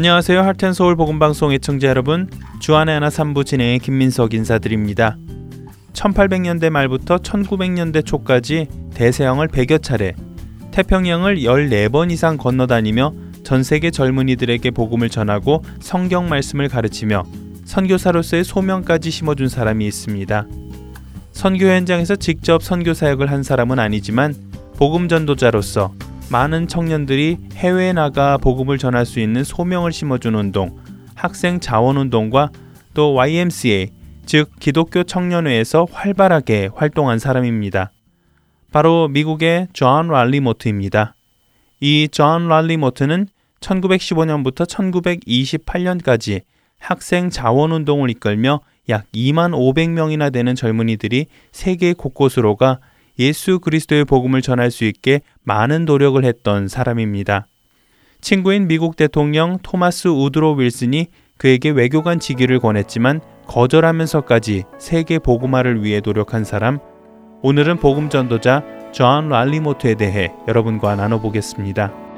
안녕하세요. 할텐 서울 복음 방송 애청자 여러분. 주안의 하나 3부 진행의 김민석 인사드립니다. 1800년대 말부터 1900년대 초까지 대서양을 100여 차례, 태평양을 14번 이상 건너다니며 전 세계 젊은이들에게 복음을 전하고 성경 말씀을 가르치며 선교사로서의 소명까지 심어준 사람이 있습니다. 선교 현장에서 직접 선교 사역을 한 사람은 아니지만 복음 전도자로서 많은 청년들이 해외에 나가 복음을 전할 수 있는 소명을 심어준 운동, 학생 자원 운동과 또 YMCA, 즉 기독교 청년회에서 활발하게 활동한 사람입니다. 바로 미국의 존 랄리 모트입니다. 이 존 랄리 모트는 1915년부터 1928년까지 학생 자원 운동을 이끌며 약 2만 500명이나 되는 젊은이들이 세계 곳곳으로 가 예수 그리스도의 복음을 전할 수 있게 많은 노력을 했던 사람입니다. 친구인 미국 대통령 토마스 우드로 윌슨이 그에게 외교관 직위를 권했지만 거절하면서까지 세계 복음화를 위해 노력한 사람 오늘은 복음 전도자 존 랄리 모트에 대해 여러분과 나눠보겠습니다.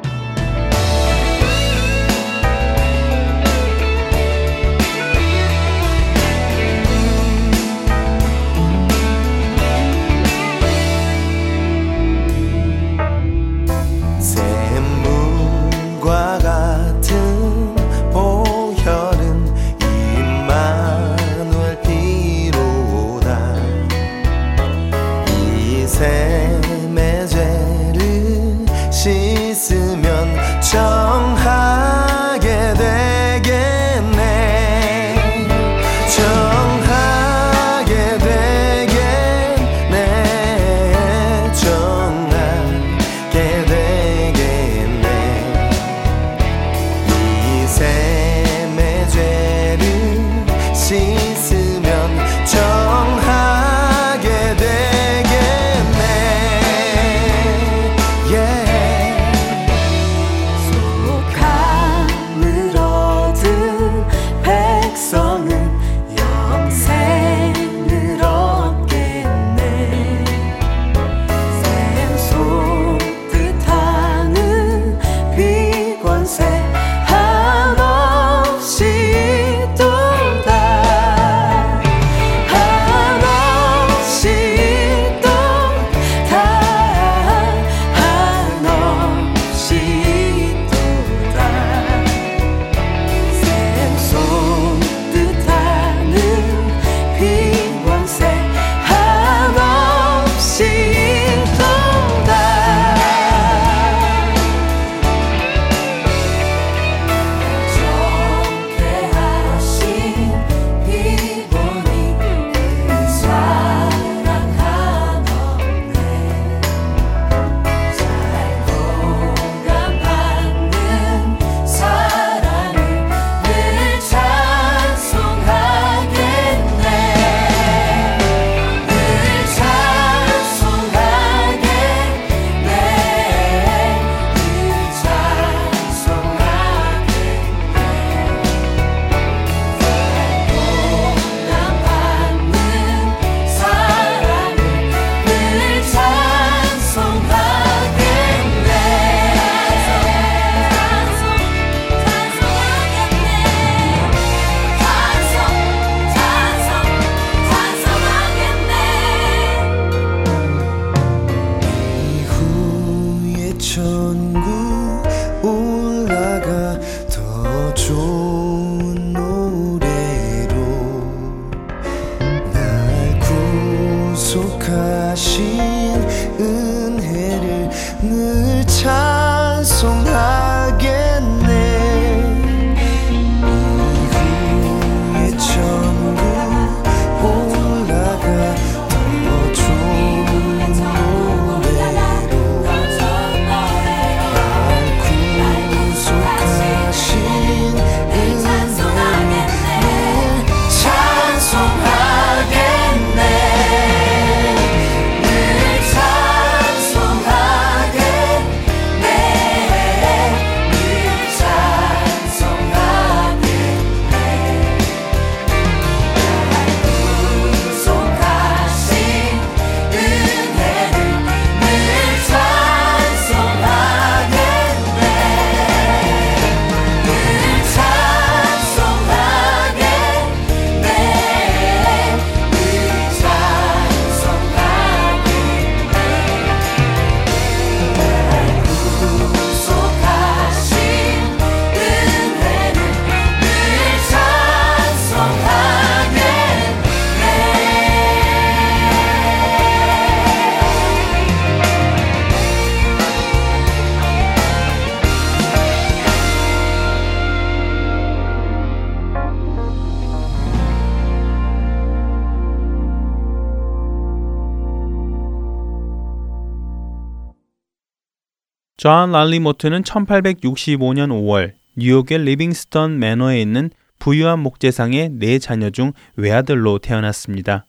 존 랄리 모트는 1865년 5월 뉴욕의 리빙스턴 매너에 있는 부유한 목재상의 네 자녀 중 외아들로 태어났습니다.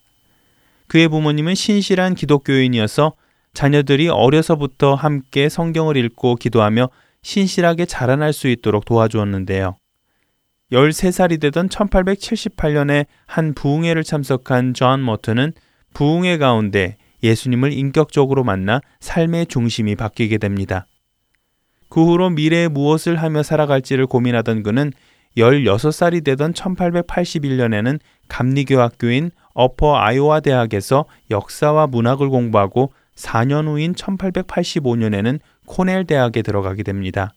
그의 부모님은 신실한 기독교인이어서 자녀들이 어려서부터 함께 성경을 읽고 기도하며 신실하게 자라날 수 있도록 도와주었는데요. 13살이 되던 1878년에 한 부흥회를 참석한 존 모트는 부흥회 가운데 예수님을 인격적으로 만나 삶의 중심이 바뀌게 됩니다. 그 후로 미래에 무엇을 하며 살아갈지를 고민하던 그는 16살이 되던 1881년에는 감리교 학교인 어퍼 아이오와 대학에서 역사와 문학을 공부하고 4년 후인 1885년에는 코넬 대학에 들어가게 됩니다.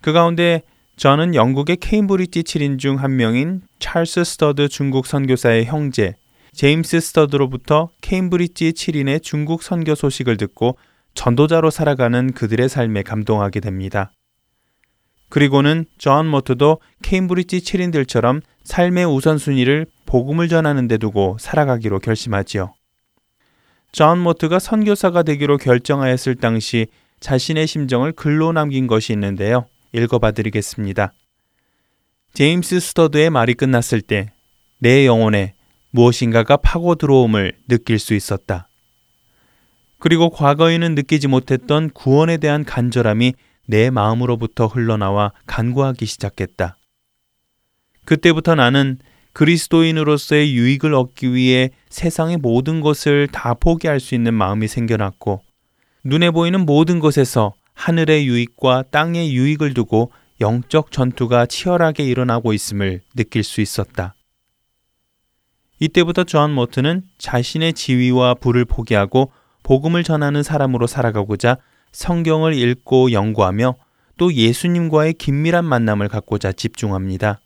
그 가운데 존은 영국의 케임브리지 7인 중 한 명인 찰스 스터드 중국 선교사의 형제 제임스 스터드로부터 케임브리지 7인의 중국 선교 소식을 듣고 전도자로 살아가는 그들의 삶에 감동하게 됩니다. 그리고는 존 모트도 케임브리지 7인들처럼 삶의 우선순위를 복음을 전하는 데 두고 살아가기로 결심하지요. 존 모트가 선교사가 되기로 결정하였을 당시 자신의 심정을 글로 남긴 것이 있는데요. 읽어봐 드리겠습니다. 제임스 스터드의 말이 끝났을 때 내 영혼에 무엇인가가 파고 들어옴을 느낄 수 있었다. 그리고 과거에는 느끼지 못했던 구원에 대한 간절함이 내 마음으로부터 흘러나와 간구하기 시작했다. 그때부터 나는 그리스도인으로서의 유익을 얻기 위해 세상의 모든 것을 다 포기할 수 있는 마음이 생겨났고 눈에 보이는 모든 것에서 하늘의 유익과 땅의 유익을 두고 영적 전투가 치열하게 일어나고 있음을 느낄 수 있었다. 이때부터 존 모트는 자신의 지위와 부를 포기하고 복음을 전하는 사람으로 살아가고자 성경을 읽고 연구하며 또 예수님과의 긴밀한 만남을 갖고자 집중합니다.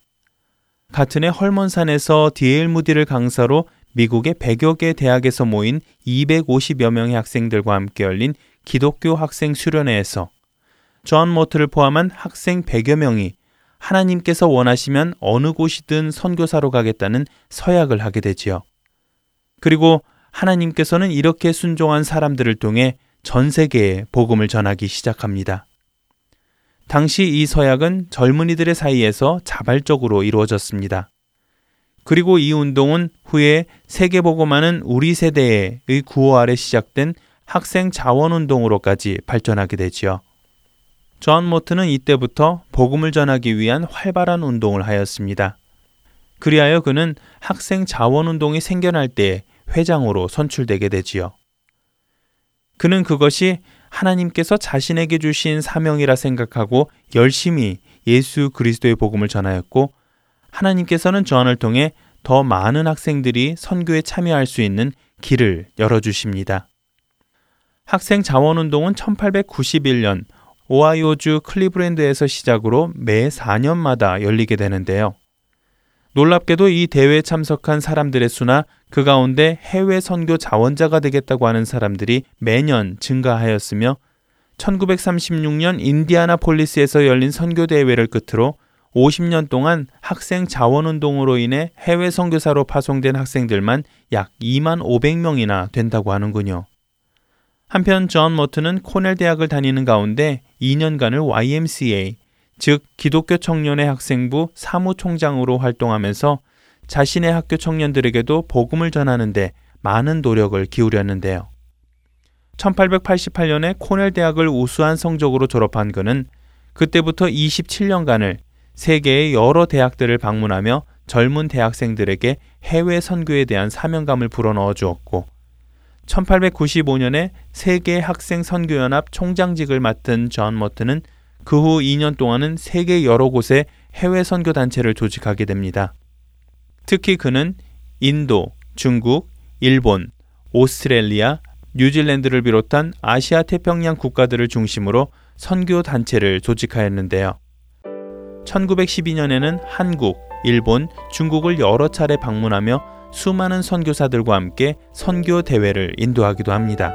같은 해 헐몬산에서 디엘 무디를 강사로 미국의 100여 개 대학에서 모인 250여 명의 학생들과 함께 열린 기독교 학생 수련회에서 존 모트를 포함한 학생 100여 명이 하나님께서 원하시면 어느 곳이든 선교사로 가겠다는 서약을 하게 되지요. 그리고 하나님께서는 이렇게 순종한 사람들을 통해 전 세계에 복음을 전하기 시작합니다. 당시 이 서약은 젊은이들의 사이에서 자발적으로 이루어졌습니다. 그리고 이 운동은 후에 세계복음화는 우리 세대의 구호 아래 시작된 학생 자원운동으로까지 발전하게 되지요. 존 모트는 이때부터 복음을 전하기 위한 활발한 운동을 하였습니다. 그리하여 그는 학생 자원운동이 생겨날 때 회장으로 선출되게 되지요. 그는 그것이 하나님께서 자신에게 주신 사명이라 생각하고 열심히 예수 그리스도의 복음을 전하였고 하나님께서는 존을 통해 더 많은 학생들이 선교에 참여할 수 있는 길을 열어주십니다. 학생 자원운동은 1891년 오하이오주 클리브랜드에서 시작으로 매 4년마다 열리게 되는데요. 놀랍게도 이 대회에 참석한 사람들의 수나 그 가운데 해외 선교 자원자가 되겠다고 하는 사람들이 매년 증가하였으며 1936년 인디아나 폴리스에서 열린 선교 대회를 끝으로 50년 동안 학생 자원 운동으로 인해 해외 선교사로 파송된 학생들만 약 2만 500명이나 된다고 하는군요. 한편 존 모트는 코넬 대학을 다니는 가운데 2년간을 YMCA, 즉 기독교 청년회 학생부 사무총장으로 활동하면서 자신의 학교 청년들에게도 복음을 전하는데 많은 노력을 기울였는데요. 1888년에 코넬 대학을 우수한 성적으로 졸업한 그는 그때부터 27년간을 세계의 여러 대학들을 방문하며 젊은 대학생들에게 해외 선교에 대한 사명감을 불어넣어 주었고 1895년에 세계 학생 선교연합 총장직을 맡은 존 모트는 그후 2년 동안은 세계 여러 곳에 해외 선교 단체를 조직하게 됩니다. 특히 그는 인도, 중국, 일본, 오스트레일리아, 뉴질랜드를 비롯한 아시아 태평양 국가들을 중심으로 선교 단체를 조직하였는데요. 1912년에는 한국, 일본, 중국을 여러 차례 방문하며 수많은 선교사들과 함께 선교 대회를 인도하기도 합니다.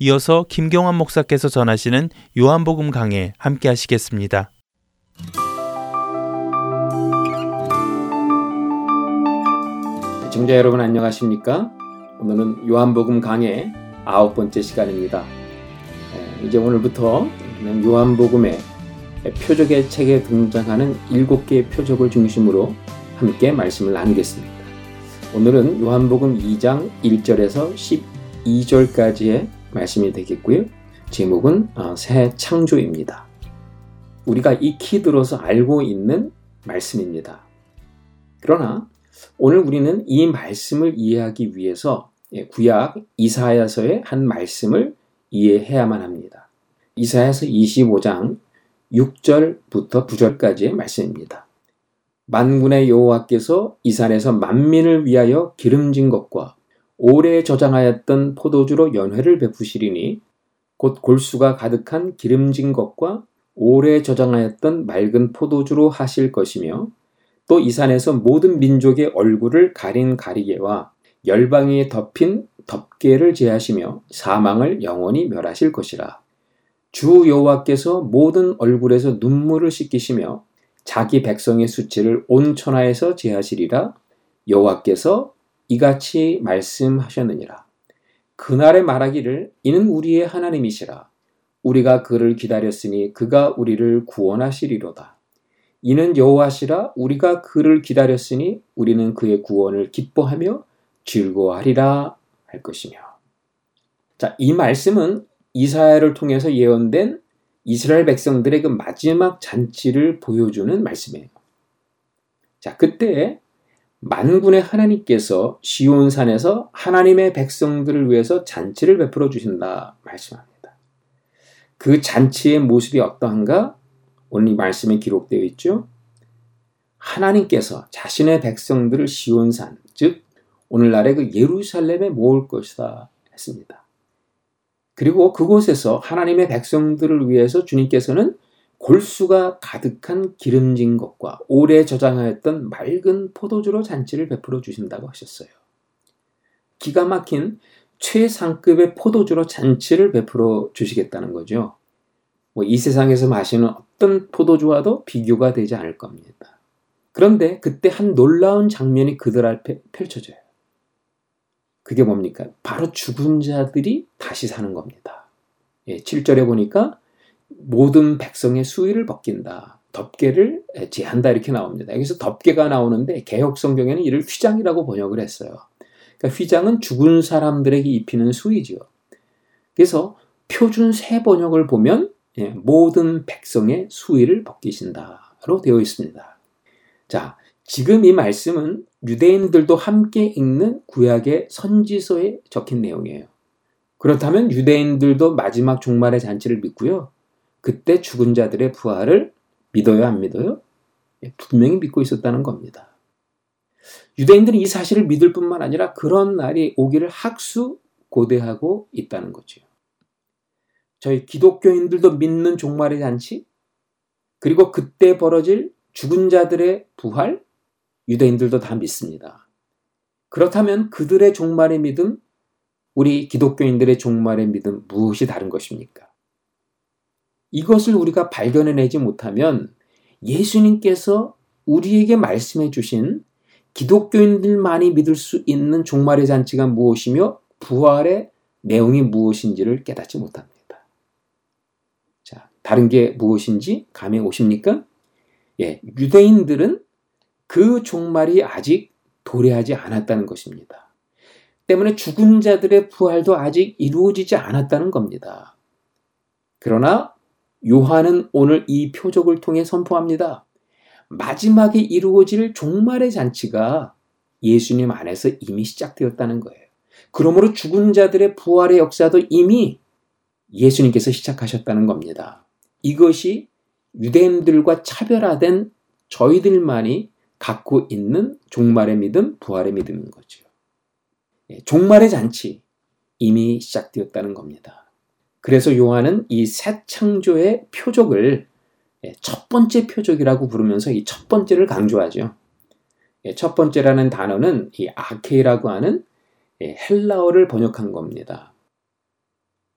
이어서 김경환 목사께서 전하시는 요한복음 강해 함께 하시겠습니다. 청자 여러분 안녕하십니까? 오늘은 요한복음 강해 아홉 번째 시간입니다. 이제 오늘부터 요한복음의 표적의 책에 등장하는 일곱 개의 표적을 중심으로 함께 말씀을 나누겠습니다. 오늘은 요한복음 2장 1절에서 12절까지의 말씀이 되겠고요. 제목은 어, 새 창조입니다. 우리가 익히 들어서 알고 있는 말씀입니다. 그러나 오늘 우리는 이 말씀을 이해하기 위해서 예, 구약 이사야서의 한 말씀을 이해해야만 합니다. 이사야서 25장 6절부터 9절까지의 말씀입니다. 만군의 여호와께서 이 산에서 만민을 위하여 기름진 것과 오래 저장하였던 포도주로 연회를 베푸시리니 곧 골수가 가득한 기름진 것과 오래 저장하였던 맑은 포도주로 하실 것이며 또 이 산에서 모든 민족의 얼굴을 가린 가리개와 열방에 덮인 덮개를 제하시며 사망을 영원히 멸하실 것이라. 주 여호와께서 모든 얼굴에서 눈물을 씻기시며 자기 백성의 수치를 온 천하에서 제하시리라 여호와께서 이같이 말씀하셨느니라. 그날에 말하기를 이는 우리의 하나님이시라. 우리가 그를 기다렸으니 그가 우리를 구원하시리로다. 이는 여호와시라 우리가 그를 기다렸으니 우리는 그의 구원을 기뻐하며 즐거워하리라 할 것이며. 자, 이 말씀은 이사야를 통해서 예언된 이스라엘 백성들의 그 마지막 잔치를 보여주는 말씀이에요. 자, 그때 만군의 하나님께서 시온산에서 하나님의 백성들을 위해서 잔치를 베풀어 주신다 말씀합니다. 그 잔치의 모습이 어떠한가? 오늘 이 말씀에 기록되어 있죠. 하나님께서 자신의 백성들을 시온산, 즉 오늘날의 그 예루살렘에 모을 것이다 했습니다. 그리고 그곳에서 하나님의 백성들을 위해서 주님께서는 골수가 가득한 기름진 것과 오래 저장하였던 맑은 포도주로 잔치를 베풀어 주신다고 하셨어요. 기가 막힌 최상급의 포도주로 잔치를 베풀어 주시겠다는 거죠. 뭐 이 세상에서 마시는 어떤 포도주와도 비교가 되지 않을 겁니다. 그런데 그때 한 놀라운 장면이 그들 앞에 펼쳐져요. 그게 뭡니까? 바로 죽은 자들이 다시 사는 겁니다. 예, 7절에 보니까 모든 백성의 수위를 벗긴다. 덮개를 제한다 이렇게 나옵니다. 여기서 덮개가 나오는데 개혁 성경에는 이를 휘장이라고 번역을 했어요. 그러니까 휘장은 죽은 사람들에게 입히는 수위죠. 그래서 표준 새 번역을 보면 예, 모든 백성의 수위를 벗기신다로 되어 있습니다. 자, 지금 이 말씀은 유대인들도 함께 읽는 구약의 선지서에 적힌 내용이에요. 그렇다면 유대인들도 마지막 종말의 잔치를 믿고요. 그때 죽은 자들의 부활을 믿어요, 안 믿어요? 예, 분명히 믿고 있었다는 겁니다. 유대인들은 이 사실을 믿을 뿐만 아니라 그런 날이 오기를 학수 고대하고 있다는 거죠. 저희 기독교인들도 믿는 종말의 잔치, 그리고 그때 벌어질 죽은 자들의 부활, 유대인들도 다 믿습니다. 그렇다면 그들의 종말의 믿음, 우리 기독교인들의 종말의 믿음 무엇이 다른 것입니까? 이것을 우리가 발견해내지 못하면 예수님께서 우리에게 말씀해 주신 기독교인들만이 믿을 수 있는 종말의 잔치가 무엇이며 부활의 내용이 무엇인지를 깨닫지 못합니다. 자, 다른 게 무엇인지 감이 오십니까? 예, 유대인들은 그 종말이 아직 도래하지 않았다는 것입니다. 때문에 죽은 자들의 부활도 아직 이루어지지 않았다는 겁니다. 그러나 요한은 오늘 이 표적을 통해 선포합니다. 마지막에 이루어질 종말의 잔치가 예수님 안에서 이미 시작되었다는 거예요. 그러므로 죽은 자들의 부활의 역사도 이미 예수님께서 시작하셨다는 겁니다. 이것이 유대인들과 차별화된 저희들만이 갖고 있는 종말의 믿음, 부활의 믿음인 거죠. 예, 종말의 잔치 이미 시작되었다는 겁니다. 그래서 요한은 이 새 창조의 표적을 예, 첫 번째 표적이라고 부르면서 이 첫 번째를 강조하죠. 예, 첫 번째라는 단어는 이 아케이라고 하는 헬라어를 번역한 겁니다.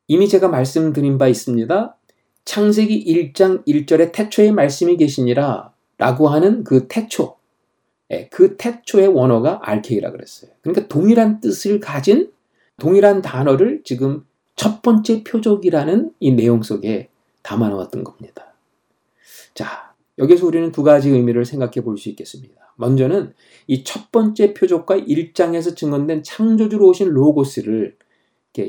이미 제가 말씀드린 바 있습니다. 창세기 1장 1절에 태초에 말씀이 계시니라 라고 하는 그 태초, 예, 그 태초의 원어가 알케이라 그랬어요. 그러니까 동일한 뜻을 가진 동일한 단어를 지금 첫 번째 표적이라는 이 내용 속에 담아 놓았던 겁니다. 자, 여기서 우리는 두 가지 의미를 생각해 볼 수 있겠습니다. 먼저는 이 첫 번째 표적과 1장에서 증언된 창조주로 오신 로고스를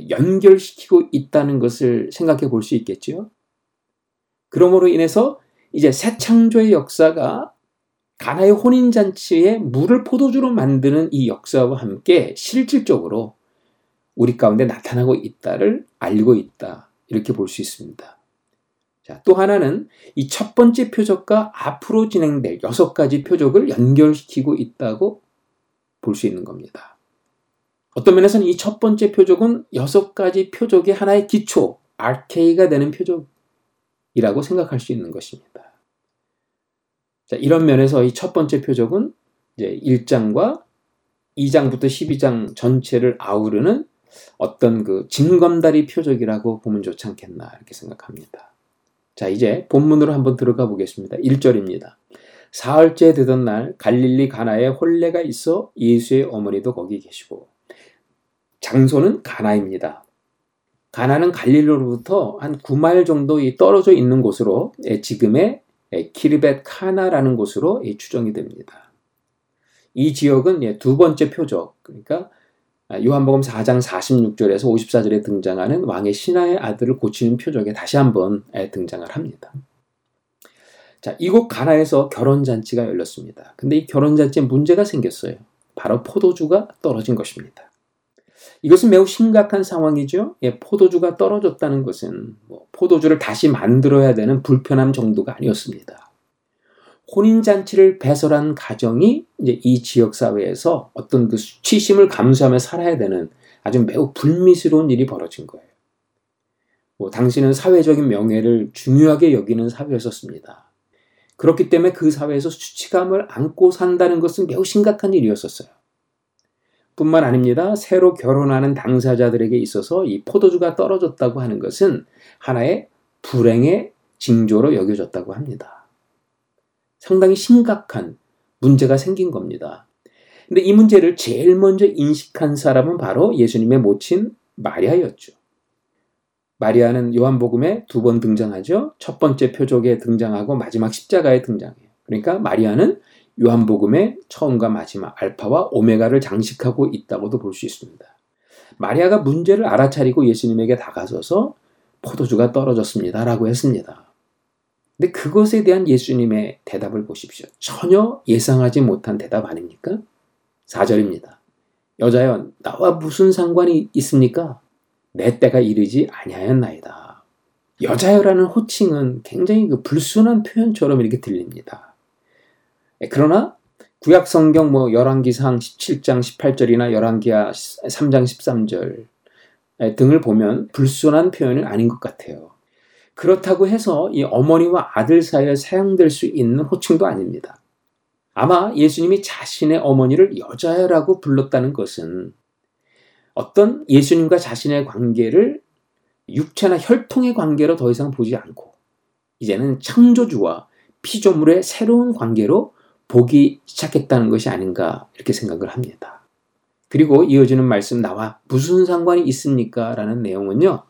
연결시키고 있다는 것을 생각해 볼 수 있겠지요. 그러므로 인해서 이제 새 창조의 역사가 가나의 혼인잔치에 물을 포도주로 만드는 이 역사와 함께 실질적으로 우리 가운데 나타나고 있다를 알고 있다. 이렇게 볼 수 있습니다. 자, 또 하나는 이 첫 번째 표적과 앞으로 진행될 여섯 가지 표적을 연결시키고 있다고 볼 수 있는 겁니다. 어떤 면에서는 이 첫 번째 표적은 여섯 가지 표적의 하나의 기초, RK가 되는 표적이라고 생각할 수 있는 것입니다. 자, 이런 면에서 이 첫 번째 표적은 이제 1장과 2장부터 12장 전체를 아우르는 어떤 그 진검다리 표적이라고 보면 좋지 않겠나 이렇게 생각합니다. 자, 이제 본문으로 한번 들어가 보겠습니다. 1절입니다. 사흘째 되던 날 갈릴리 가나에 혼례가 있어 예수의 어머니도 거기 계시고 장소는 가나입니다. 가나는 갈릴리로부터 한 9마일 정도 떨어져 있는 곳으로 예, 지금의 예, 키르벳 카나라는 곳으로 예, 추정이 됩니다. 이 지역은 두 번째 표적, 그러니까 아, 요한복음 4장 46절에서 54절에 등장하는 왕의 신하의 아들을 고치는 표적에 다시 한번 등장을 합니다. 자, 이곳 가나에서 결혼잔치가 열렸습니다. 근데 이 결혼잔치에 문제가 생겼어요. 바로 포도주가 떨어진 것입니다. 이것은 매우 심각한 상황이죠. 예, 포도주가 떨어졌다는 것은 뭐 포도주를 다시 만들어야 되는 불편함 정도가 아니었습니다. 혼인잔치를 배설한 가정이 이제 이 지역 사회에서 어떤 그 수치심을 감수하며 살아야 되는 아주 매우 불미스러운 일이 벌어진 거예요. 뭐 당신은 사회적인 명예를 중요하게 여기는 사회였었습니다. 그렇기 때문에 그 사회에서 수치감을 안고 산다는 것은 매우 심각한 일이었었어요. 뿐만 아닙니다. 새로 결혼하는 당사자들에게 있어서 이 포도주가 떨어졌다고 하는 것은 하나의 불행의 징조로 여겨졌다고 합니다. 상당히 심각한 문제가 생긴 겁니다. 근데 이 문제를 제일 먼저 인식한 사람은 바로 예수님의 모친 마리아였죠. 마리아는 요한복음에 두 번 등장하죠. 첫 번째 표적에 등장하고 마지막 십자가에 등장해요. 그러니까 마리아는 요한복음의 처음과 마지막 알파와 오메가를 장식하고 있다고도 볼 수 있습니다. 마리아가 문제를 알아차리고 예수님에게 다가서서 포도주가 떨어졌습니다라고 했습니다. 근데 그것에 대한 예수님의 대답을 보십시오. 전혀 예상하지 못한 대답 아닙니까? 4절입니다. 여자여 나와 무슨 상관이 있습니까? 내 때가 이르지 아니하였나이다. 여자여라는 호칭은 굉장히 그 불순한 표현처럼 이렇게 들립니다. 예, 그러나 구약 성경 뭐 열왕기상 17장 18절이나 열왕기하 3장 13절 등을 보면 불순한 표현은 아닌 것 같아요. 그렇다고 해서 이 어머니와 아들 사이에 사용될 수 있는 호칭도 아닙니다. 아마 예수님이 자신의 어머니를 여자라고 불렀다는 것은 어떤 예수님과 자신의 관계를 육체나 혈통의 관계로 더 이상 보지 않고 이제는 창조주와 피조물의 새로운 관계로 보기 시작했다는 것이 아닌가 이렇게 생각을 합니다. 그리고 이어지는 말씀 나와 무슨 상관이 있습니까? 라는 내용은요.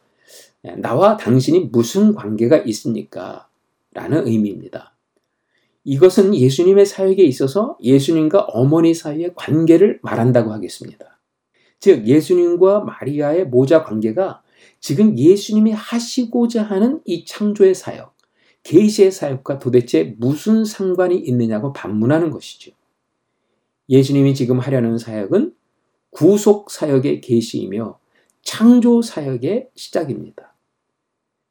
예, 나와 당신이 무슨 관계가 있습니까? 라는 의미입니다. 이것은 예수님의 사역에 있어서 예수님과 어머니 사이의 관계를 말한다고 하겠습니다. 즉, 예수님과 마리아의 모자 관계가 지금 예수님이 하시고자 하는 이 창조의 사역, 계시의 사역과 도대체 무슨 상관이 있느냐고 반문하는 것이죠. 예수님이 지금 하려는 사역은 구속 사역의 계시이며 창조 사역의 시작입니다.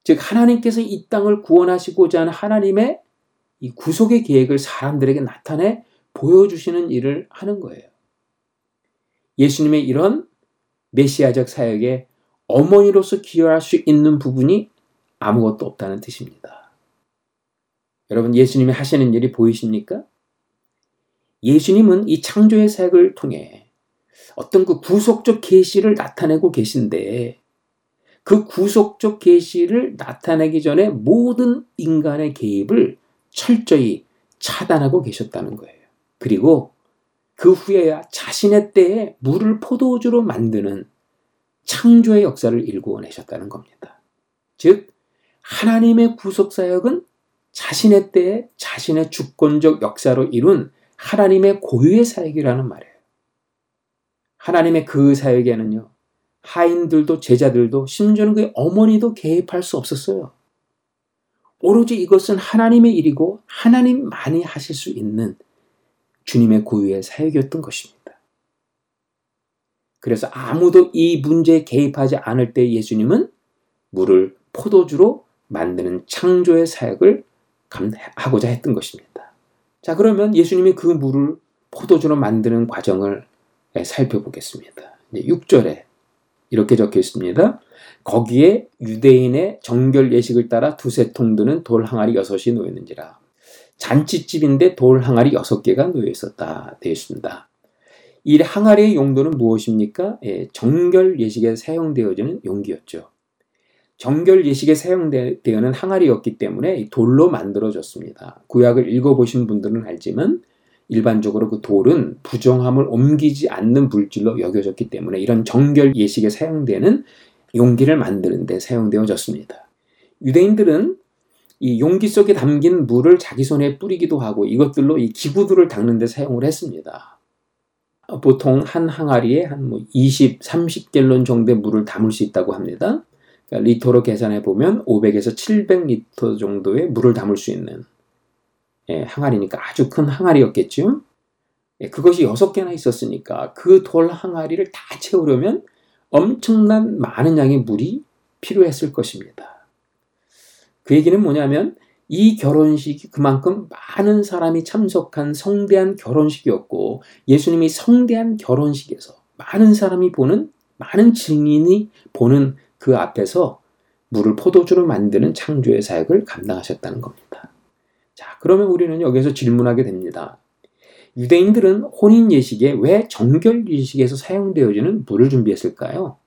즉 하나님께서 이 땅을 구원하시고자 하는 하나님의 이 구속의 계획을 사람들에게 나타내 보여주시는 일을 하는 거예요. 예수님의 이런 메시아적 사역에 어머니로서 기여할 수 있는 부분이 아무것도 없다는 뜻입니다. 여러분 예수님이 하시는 일이 보이십니까? 예수님은 이 창조의 사역을 통해 어떤 그 구속적 계시를 나타내고 계신데 그 구속적 계시를 나타내기 전에 모든 인간의 개입을 철저히 차단하고 계셨다는 거예요. 그리고 그 후에야 자신의 때에 물을 포도주로 만드는 창조의 역사를 일구어내셨다는 겁니다. 즉, 하나님의 구속사역은 자신의 때에 자신의 주권적 역사로 이룬 하나님의 고유의 사역이라는 말이에요. 하나님의 그 사역에는요, 하인들도 제자들도 심지어는 그 어머니도 개입할 수 없었어요. 오로지 이것은 하나님의 일이고 하나님만이 하실 수 있는 주님의 고유의 사역이었던 것입니다. 그래서 아무도 이 문제에 개입하지 않을 때 예수님은 물을 포도주로 만드는 창조의 사역을 하고자 했던 것입니다. 자, 그러면 예수님이 그 물을 포도주로 만드는 과정을 살펴보겠습니다. 6절에 이렇게 적혀 있습니다. 거기에 유대인의 정결 예식을 따라 두세 통 드는 돌 항아리 여섯이 놓여 있는지라. 잔치집인데 돌 항아리 여섯 개가 놓여 있었다. 되어 있습니다. 이 항아리의 용도는 무엇입니까? 예, 정결 예식에 사용되어지는 용기였죠. 정결 예식에 사용되는 항아리였기 때문에 돌로 만들어졌습니다. 구약을 읽어보신 분들은 알지만 일반적으로 그 돌은 부정함을 옮기지 않는 물질로 여겨졌기 때문에 이런 정결 예식에 사용되는 용기를 만드는 데 사용되어졌습니다. 유대인들은 이 용기 속에 담긴 물을 자기 손에 뿌리기도 하고 이것들로 이 기구들을 닦는 데 사용을 했습니다. 보통 한 항아리에 한 20, 뭐 30갤론 정도의 물을 담을 수 있다고 합니다. 그러니까 리터로 계산해 보면 500에서 700리터 정도의 물을 담을 수 있는 예, 항아리니까 아주 큰 항아리였겠죠. 예, 그것이 6개나 있었으니까 그 돌 항아리를 다 채우려면 엄청난 많은 양의 물이 필요했을 것입니다. 그 얘기는 뭐냐면 이 결혼식이 그만큼 많은 사람이 참석한 성대한 결혼식이었고 예수님이 성대한 결혼식에서 많은 사람이 보는 많은 증인이 보는 그 앞에서 물을 포도주로 만드는 창조의 사역을 감당하셨다는 겁니다. 자, 그러면 우리는 여기서 질문하게 됩니다. 유대인들은 혼인 예식에 왜 정결 예식에서 사용되어지는 물을 준비했을까요?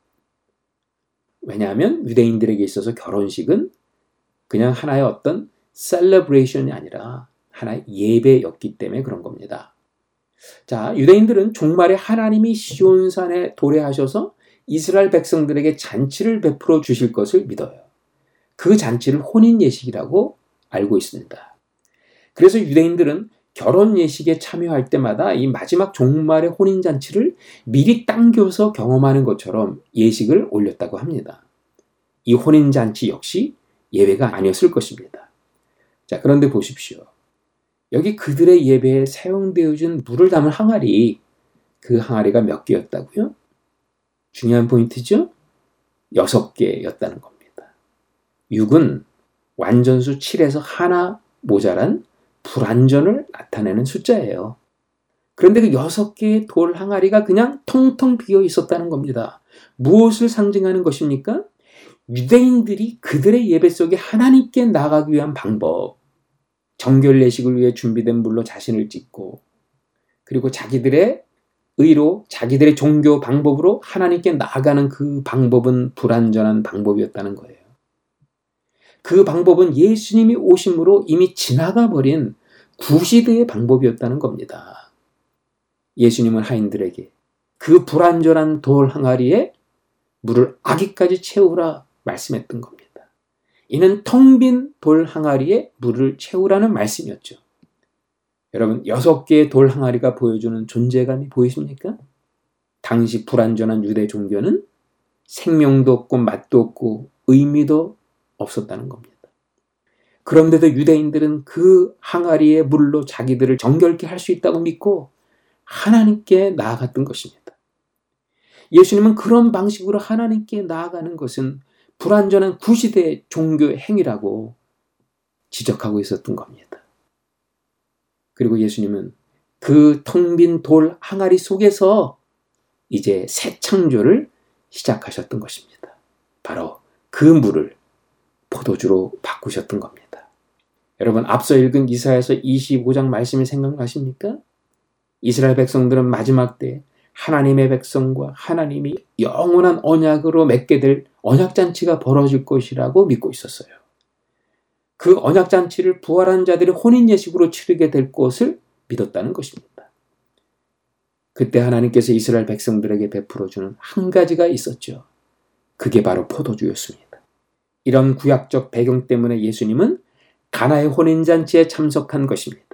왜냐하면 유대인들에게 있어서 결혼식은 그냥 하나의 어떤 celebration이 아니라 하나의 예배였기 때문에 그런 겁니다. 자, 유대인들은 종말에 하나님이 시온산에 도래하셔서 이스라엘 백성들에게 잔치를 베풀어 주실 것을 믿어요. 그 잔치를 혼인 예식이라고 알고 있습니다. 그래서 유대인들은 결혼 예식에 참여할 때마다 이 마지막 종말의 혼인 잔치를 미리 당겨서 경험하는 것처럼 예식을 올렸다고 합니다. 이 혼인 잔치 역시 예배가 아니었을 것입니다. 자, 그런데 보십시오. 여기 그들의 예배에 사용되어진 물을 담은 항아리, 그 항아리가 몇 개였다고요? 중요한 포인트죠? 여섯 개였다는 겁니다. 6은 완전수 7에서 하나 모자란 불완전을 나타내는 숫자예요. 그런데 그 여섯 개의 돌 항아리가 그냥 텅텅 비어 있었다는 겁니다. 무엇을 상징하는 것입니까? 유대인들이 그들의 예배 속에 하나님께 나가기 위한 방법, 정결 예식을 위해 준비된 물로 자신을 찢고, 그리고 자기들의 의로 자기들의 종교 방법으로 하나님께 나아가는 그 방법은 불완전한 방법이었다는 거예요. 그 방법은 예수님이 오심으로 이미 지나가 버린 구시대의 방법이었다는 겁니다. 예수님은 하인들에게 그 불완전한 돌 항아리에 물을 아기까지 채우라 말씀했던 겁니다. 이는 텅 빈 돌 항아리에 물을 채우라는 말씀이었죠. 여러분, 여섯 개의 돌 항아리가 보여주는 존재감이 보이십니까? 당시 불완전한 유대 종교는 생명도 없고 맛도 없고 의미도 없었다는 겁니다. 그런데도 유대인들은 그 항아리의 물로 자기들을 정결케 할 수 있다고 믿고 하나님께 나아갔던 것입니다. 예수님은 그런 방식으로 하나님께 나아가는 것은 불완전한 구시대 종교 행위라고 지적하고 있었던 겁니다. 그리고 예수님은 그 텅 빈 돌 항아리 속에서 이제 새 창조를 시작하셨던 것입니다. 바로 그 물을 포도주로 바꾸셨던 겁니다. 여러분 앞서 읽은 이사에서 25장 말씀이 생각나십니까? 이스라엘 백성들은 마지막 때 하나님의 백성과 하나님이 영원한 언약으로 맺게 될 언약잔치가 벌어질 것이라고 믿고 있었어요. 그 언약잔치를 부활한 자들이 혼인 예식으로 치르게 될 것을 믿었다는 것입니다. 그때 하나님께서 이스라엘 백성들에게 베풀어주는 한 가지가 있었죠. 그게 바로 포도주였습니다. 이런 구약적 배경 때문에 예수님은 가나의 혼인잔치에 참석한 것입니다.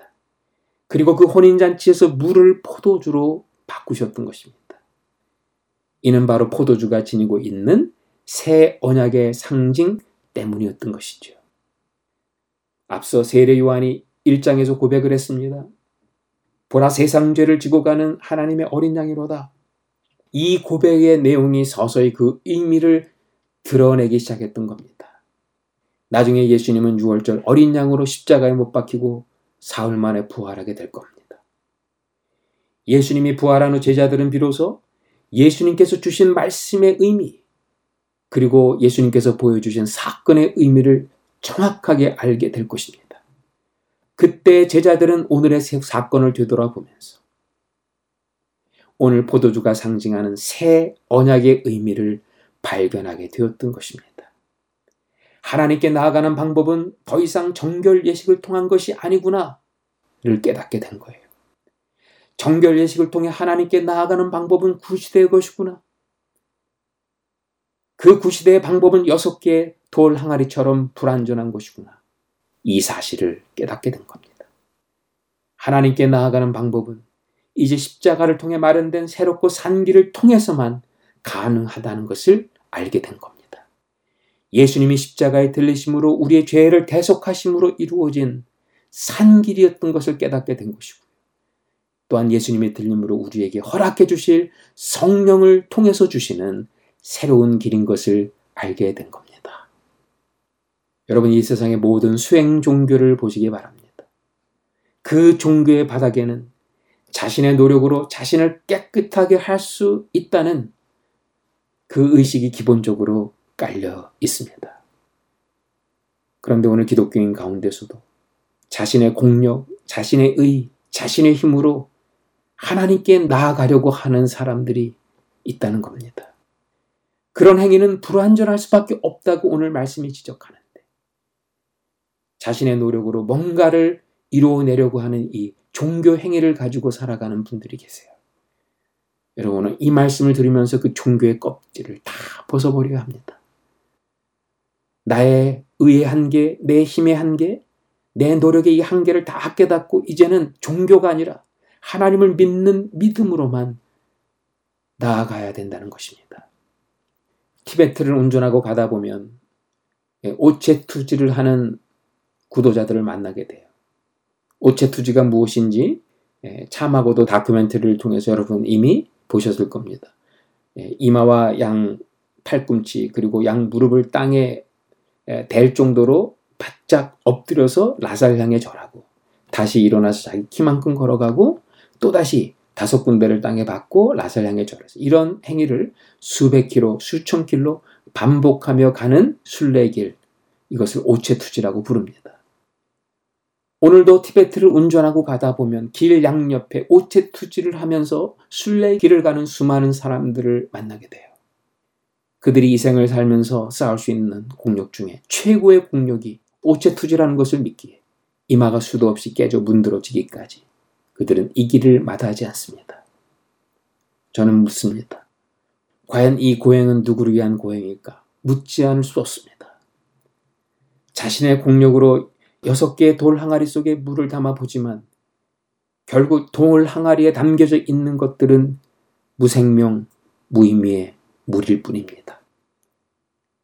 그리고 그 혼인잔치에서 물을 포도주로 바꾸셨던 것입니다. 이는 바로 포도주가 지니고 있는 새 언약의 상징 때문이었던 것이죠. 앞서 세례 요한이 1장에서 고백을 했습니다. 보라 세상 죄를 지고 가는 하나님의 어린 양이로다. 이 고백의 내용이 서서히 그 의미를 드러내기 시작했던 겁니다. 나중에 예수님은 6월절 어린 양으로 십자가에 못 박히고 사흘 만에 부활하게 될 겁니다. 예수님이 부활한 후 제자들은 비로소 예수님께서 주신 말씀의 의미, 그리고 예수님께서 보여주신 사건의 의미를 정확하게 알게 될 것입니다. 그때 제자들은 오늘의 사건을 되돌아보면서 오늘 포도주가 상징하는 새 언약의 의미를 발견하게 되었던 것입니다. 하나님께 나아가는 방법은 더 이상 정결 예식을 통한 것이 아니구나를 깨닫게 된 거예요. 정결 예식을 통해 하나님께 나아가는 방법은 구시대의 것이구나. 그 구시대의 방법은 여섯 개의 돌 항아리처럼 불완전한 것이구나. 이 사실을 깨닫게 된 겁니다. 하나님께 나아가는 방법은 이제 십자가를 통해 마련된 새롭고 산 길을 통해서만 가능하다는 것을 알게 된 겁니다. 예수님이 십자가에 들리심으로 우리의 죄를 대속하심으로 이루어진 산 길이었던 것을 깨닫게 된 것이고요. 또한 예수님의 들림으로 우리에게 허락해 주실 성령을 통해서 주시는 새로운 길인 것을 알게 된 겁니다. 여러분 이 세상의 모든 수행 종교를 보시기 바랍니다. 그 종교의 바닥에는 자신의 노력으로 자신을 깨끗하게 할 수 있다는 그 의식이 기본적으로 깔려 있습니다. 그런데 오늘 기독교인 가운데서도 자신의 공력, 자신의 의, 자신의 힘으로 하나님께 나아가려고 하는 사람들이 있다는 겁니다. 그런 행위는 불완전할 수밖에 없다고 오늘 말씀이 지적하는 자신의 노력으로 뭔가를 이루어내려고 하는 이 종교 행위를 가지고 살아가는 분들이 계세요. 여러분은 이 말씀을 들으면서 그 종교의 껍질을 다 벗어버려야 합니다. 나의 의의 한계, 내 힘의 한계, 내 노력의 이 한계를 다 깨닫고 이제는 종교가 아니라 하나님을 믿는 믿음으로만 나아가야 된다는 것입니다. 티베트를 운전하고 가다 보면 오체 투지를 하는 구도자들을 만나게 돼요. 오체투지가 무엇인지 예, 참하고도 다큐멘터리를 통해서 여러분 이미 보셨을 겁니다. 예, 이마와 양 팔꿈치 그리고 양 무릎을 땅에 예, 댈 정도로 바짝 엎드려서 라살 향해 절하고 다시 일어나서 자기 키만큼 걸어가고 또다시 다섯 군데를 땅에 받고 라살 향해 절해서 이런 행위를 수백 킬로, 수천 킬로 반복하며 가는 순례길 이것을 오체투지라고 부릅니다. 오늘도 티베트를 운전하고 가다 보면 길 양옆에 오체 투지를 하면서 순례 길을 가는 수많은 사람들을 만나게 돼요. 그들이 이 생을 살면서 쌓을 수 있는 공력 중에 최고의 공력이 오체 투지라는 것을 믿기에 이마가 수도 없이 깨져 문드러지기까지 그들은 이 길을 마다하지 않습니다. 저는 묻습니다. 과연 이 고행은 누구를 위한 고행일까? 묻지 않을 수 없습니다. 자신의 공력으로 여섯 개의 돌 항아리 속에 물을 담아 보지만 결국 돌 항아리에 담겨져 있는 것들은 무생명, 무의미의 물일 뿐입니다.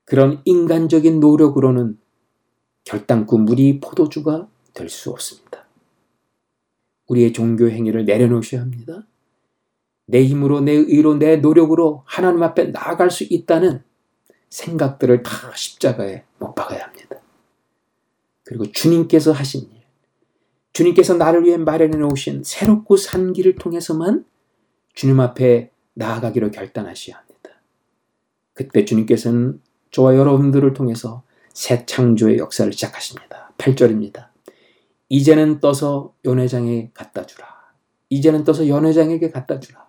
그런 인간적인 노력으로는 결단코 물이 포도주가 될 수 없습니다. 우리의 종교 행위를 내려놓으셔야 합니다. 내 힘으로, 내 의로, 내 노력으로 하나님 앞에 나아갈 수 있다는 생각들을 다 십자가에 못 박아야 합니다. 그리고 주님께서 하신 일, 주님께서 나를 위해 마련해 놓으신 새롭고 산 길을 통해서만 주님 앞에 나아가기로 결단하셔야 합니다. 그때 주님께서는 저와 여러분들을 통해서 새 창조의 역사를 시작하십니다. 8절입니다. 이제는 떠서 연회장에 갖다 주라. 이제는 떠서 연회장에게 갖다 주라.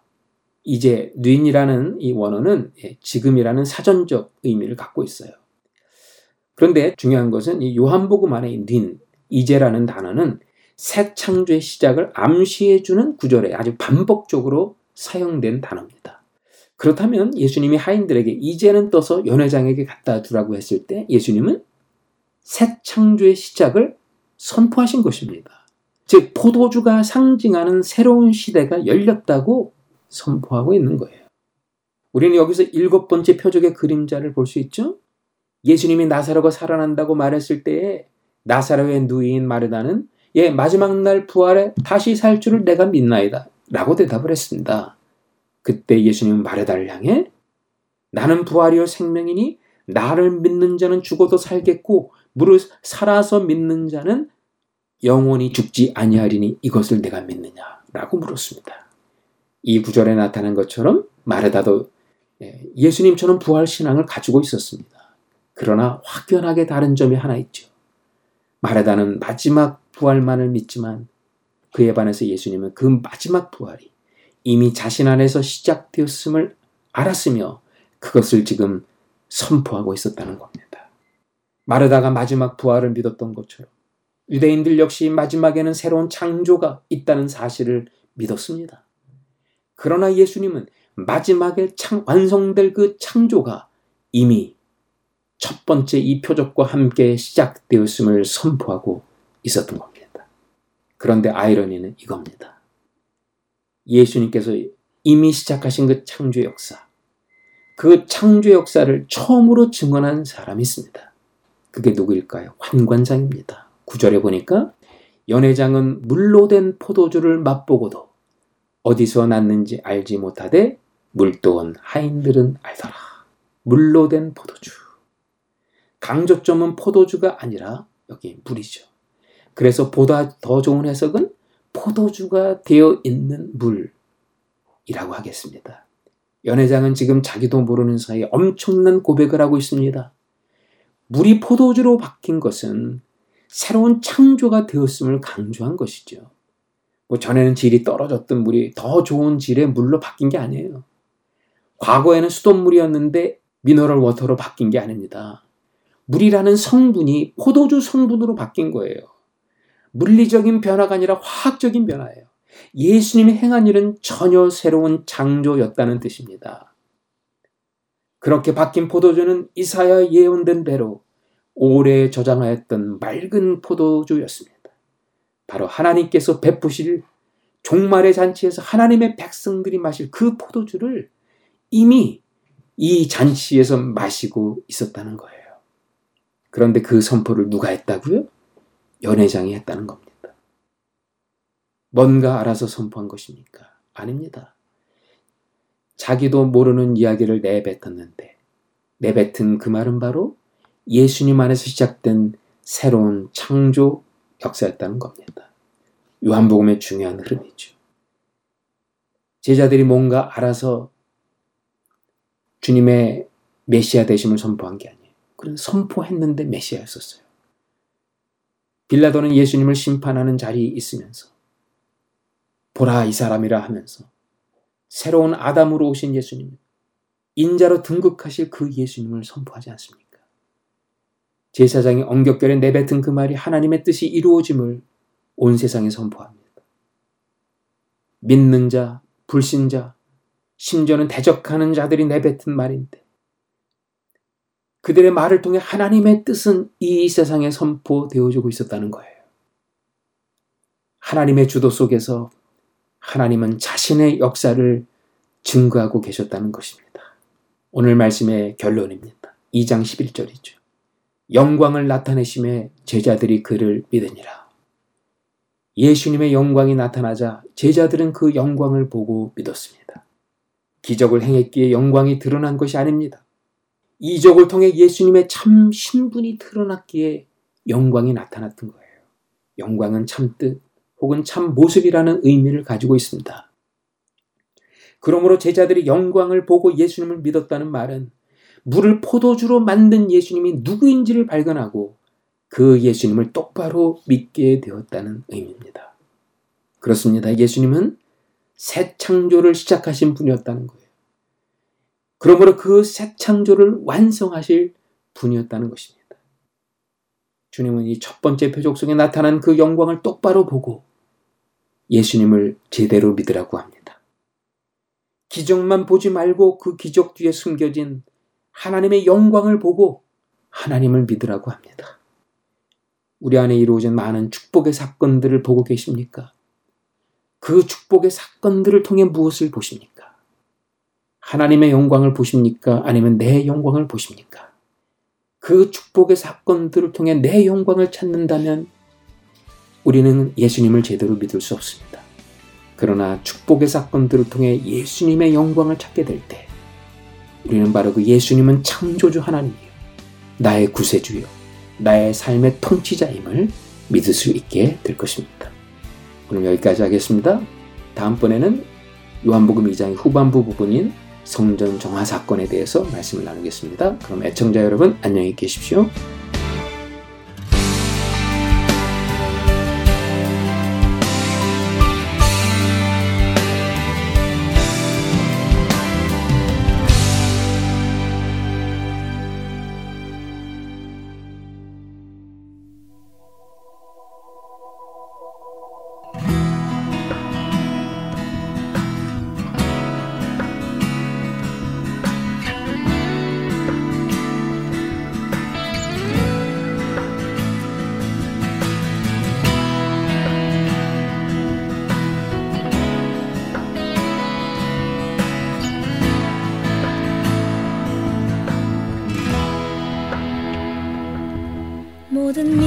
이제 뉘이라는 이 원어는 예, 지금이라는 사전적 의미를 갖고 있어요. 그런데 중요한 것은 이 요한복음 안에 닌, 이제라는 단어는 새 창조의 시작을 암시해주는 구절에 아주 반복적으로 사용된 단어입니다. 그렇다면 예수님이 하인들에게 이제는 떠서 연회장에게 갖다 두라고 했을 때 예수님은 새 창조의 시작을 선포하신 것입니다. 즉 포도주가 상징하는 새로운 시대가 열렸다고 선포하고 있는 거예요. 우리는 여기서 일곱 번째 표적의 그림자를 볼 수 있죠? 예수님이 나사로가 살아난다고 말했을 때에 나사로의 누이인 마르다는 예, 마지막 날 부활에 다시 살 줄을 내가 믿나이다. 라고 대답을 했습니다. 그때 예수님은 마르다를 향해 나는 부활이요 생명이니 나를 믿는 자는 죽어도 살겠고 무릇 살아서 믿는 자는 영원히 죽지 아니하리니 이것을 내가 믿느냐라고 물었습니다. 이 구절에 나타난 것처럼 마르다도 예, 예수님처럼 부활 신앙을 가지고 있었습니다. 그러나 확연하게 다른 점이 하나 있죠. 마르다는 마지막 부활만을 믿지만 그에 반해서 예수님은 그 마지막 부활이 이미 자신 안에서 시작되었음을 알았으며 그것을 지금 선포하고 있었다는 겁니다. 마르다가 마지막 부활을 믿었던 것처럼 유대인들 역시 마지막에는 새로운 창조가 있다는 사실을 믿었습니다. 그러나 예수님은 마지막에 창, 완성될 그 창조가 이미 첫 번째 이 표적과 함께 시작되었음을 선포하고 있었던 겁니다. 그런데 아이러니는 이겁니다. 예수님께서 이미 시작하신 그 창조 역사, 그 창조 역사를 처음으로 증언한 사람이 있습니다. 그게 누구일까요? 환관장입니다. 구절에 보니까 연회장은 물로 된 포도주를 맛보고도 어디서 났는지 알지 못하되 물도 온 하인들은 알더라. 물로 된 포도주. 강조점은 포도주가 아니라 여기 물이죠. 그래서 보다 더 좋은 해석은 포도주가 되어 있는 물이라고 하겠습니다. 연회장은 지금 자기도 모르는 사이에 엄청난 고백을 하고 있습니다. 물이 포도주로 바뀐 것은 새로운 창조가 되었음을 강조한 것이죠. 뭐 전에는 질이 떨어졌던 물이 더 좋은 질의 물로 바뀐 게 아니에요. 과거에는 수돗물이었는데 미너럴 워터로 바뀐 게 아닙니다. 물이라는 성분이 포도주 성분으로 바뀐 거예요. 물리적인 변화가 아니라 화학적인 변화예요. 예수님이 행한 일은 전혀 새로운 창조였다는 뜻입니다. 그렇게 바뀐 포도주는 이사야 예언된 대로 오래 저장하였던 맑은 포도주였습니다. 바로 하나님께서 베푸실 종말의 잔치에서 하나님의 백성들이 마실 그 포도주를 이미 이 잔치에서 마시고 있었다는 거예요. 그런데 그 선포를 누가 했다고요? 연회장이 했다는 겁니다. 뭔가 알아서 선포한 것입니까? 아닙니다. 자기도 모르는 이야기를 내뱉었는데 내뱉은 그 말은 바로 예수님 안에서 시작된 새로운 창조 역사였다는 겁니다. 요한복음의 중요한 흐름이죠. 제자들이 뭔가 알아서 주님의 메시아 되심을 선포한 게 아니에요. 그런 선포했는데 메시아였었어요. 빌라도는 예수님을 심판하는 자리에 있으면서 보라 이 사람이라 하면서 새로운 아담으로 오신 예수님, 인자로 등극하실 그 예수님을 선포하지 않습니까? 제사장이 엉격결에 내뱉은 그 말이 하나님의 뜻이 이루어짐을 온 세상에 선포합니다. 믿는 자, 불신자, 심지어는 대적하는 자들이 내뱉은 말인데 그들의 말을 통해 하나님의 뜻은 이 세상에 선포되어지고 있었다는 거예요. 하나님의 주도 속에서 하나님은 자신의 역사를 증거하고 계셨다는 것입니다. 오늘 말씀의 결론입니다. 2장 11절이죠. 영광을 나타내심에 제자들이 그를 믿으니라. 예수님의 영광이 나타나자 제자들은 그 영광을 보고 믿었습니다. 기적을 행했기에 영광이 드러난 것이 아닙니다. 이적을 통해 예수님의 참 신분이 드러났기에 영광이 나타났던 거예요. 영광은 참뜻 혹은 참 모습이라는 의미를 가지고 있습니다. 그러므로 제자들이 영광을 보고 예수님을 믿었다는 말은 물을 포도주로 만든 예수님이 누구인지를 발견하고 그 예수님을 똑바로 믿게 되었다는 의미입니다. 그렇습니다. 예수님은 새 창조를 시작하신 분이었다는 거예요. 그러므로 그 새 창조를 완성하실 분이었다는 것입니다. 주님은 이 첫 번째 표적 속에 나타난 그 영광을 똑바로 보고 예수님을 제대로 믿으라고 합니다. 기적만 보지 말고 그 기적 뒤에 숨겨진 하나님의 영광을 보고 하나님을 믿으라고 합니다. 우리 안에 이루어진 많은 축복의 사건들을 보고 계십니까? 그 축복의 사건들을 통해 무엇을 보십니까? 하나님의 영광을 보십니까? 아니면 내 영광을 보십니까? 그 축복의 사건들을 통해 내 영광을 찾는다면 우리는 예수님을 제대로 믿을 수 없습니다. 그러나 축복의 사건들을 통해 예수님의 영광을 찾게 될 때, 우리는 바로 그 예수님은 창조주 하나님이요. 나의 구세주요. 나의 삶의 통치자임을 믿을 수 있게 될 것입니다. 오늘 여기까지 하겠습니다. 다음번에는 요한복음 2장 후반부 부분인 성전 정화 사건에 대해서 말씀을 나누겠습니다. 그럼 애청자 여러분 안녕히 계십시오. the me.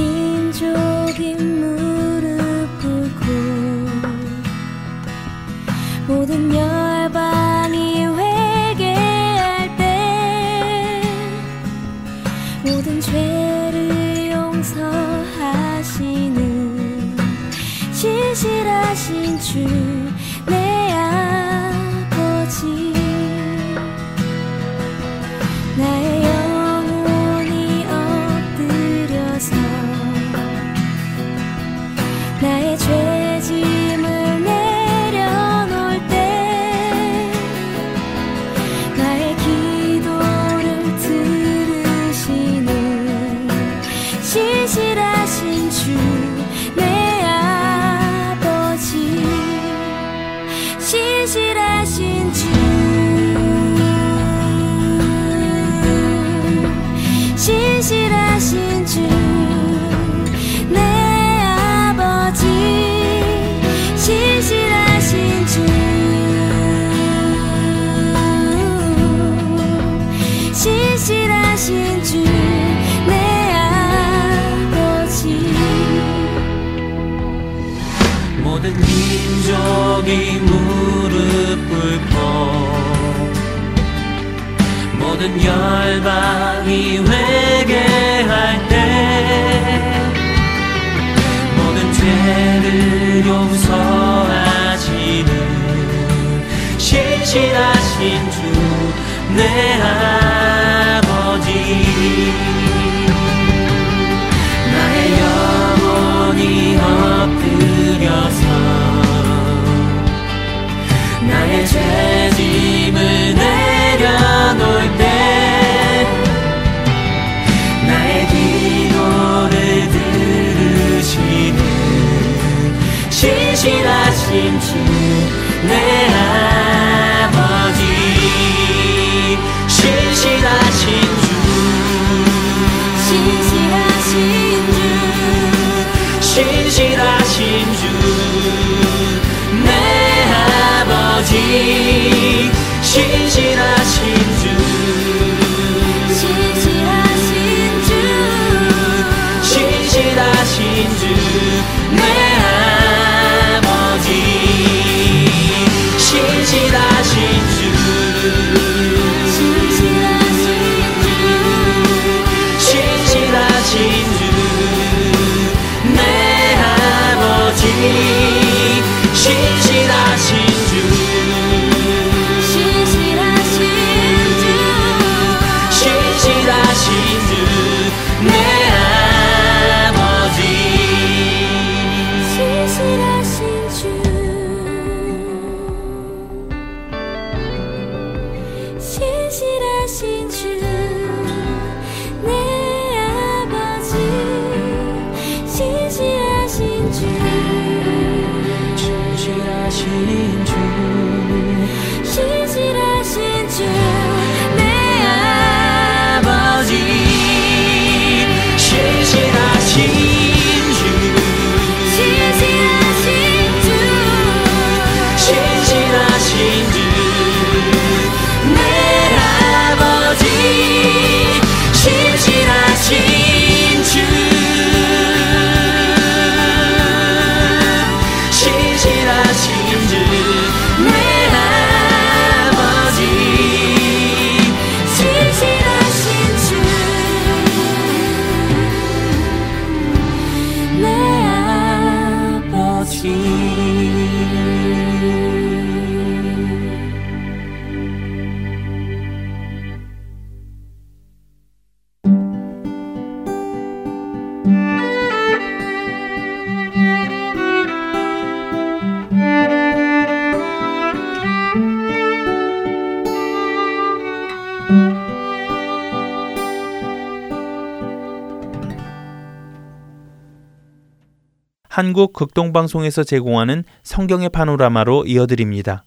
한국 극동방송에서 제공하는 성경의 파노라마로 이어드립니다.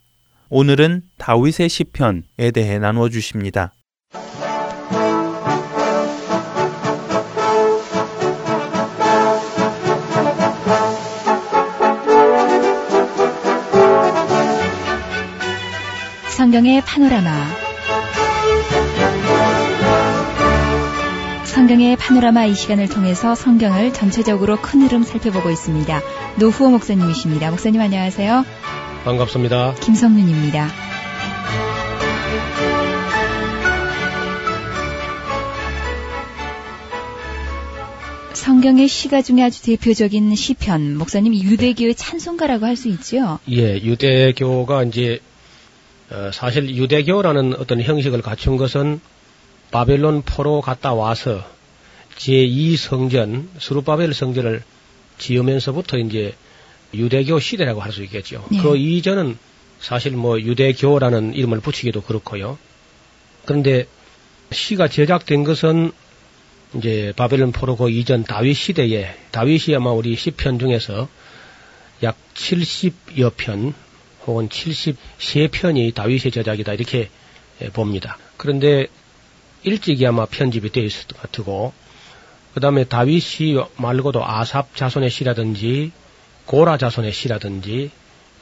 오늘은 다윗의 시편에 대해 나누어 주십니다. 성경의 파노라마 성경의 파노라마 이 시간을 통해서 성경을 전체적으로 큰 흐름 살펴보고 있습니다. 노후호 목사님이십니다. 목사님 안녕하세요. 반갑습니다. 김성윤입니다. 성경의 시가 중에 아주 대표적인 시편, 목사님 유대교의 찬송가라고 할 수 있죠? 예, 유대교가 이제 어, 사실 유대교라는 어떤 형식을 갖춘 것은 바벨론 포로 갔다 와서 제2 성전, 수르바벨 성전을 지으면서부터 이제 유대교 시대라고 할 수 있겠죠. 네. 그 이전은 사실 뭐 유대교라는 이름을 붙이기도 그렇고요. 그런데 시가 제작된 것은 이제 바벨론 포로 그 이전 다윗 시대에 다윗이 아마 우리 시편 중에서 약 70여 편 혹은 73편이 다윗의 제작이다 이렇게 봅니다. 그런데 일찍이 아마 편집이 되어 있을 것 같고, 그 다음에 다윗이 말고도 아삽 자손의 시라든지, 고라 자손의 시라든지,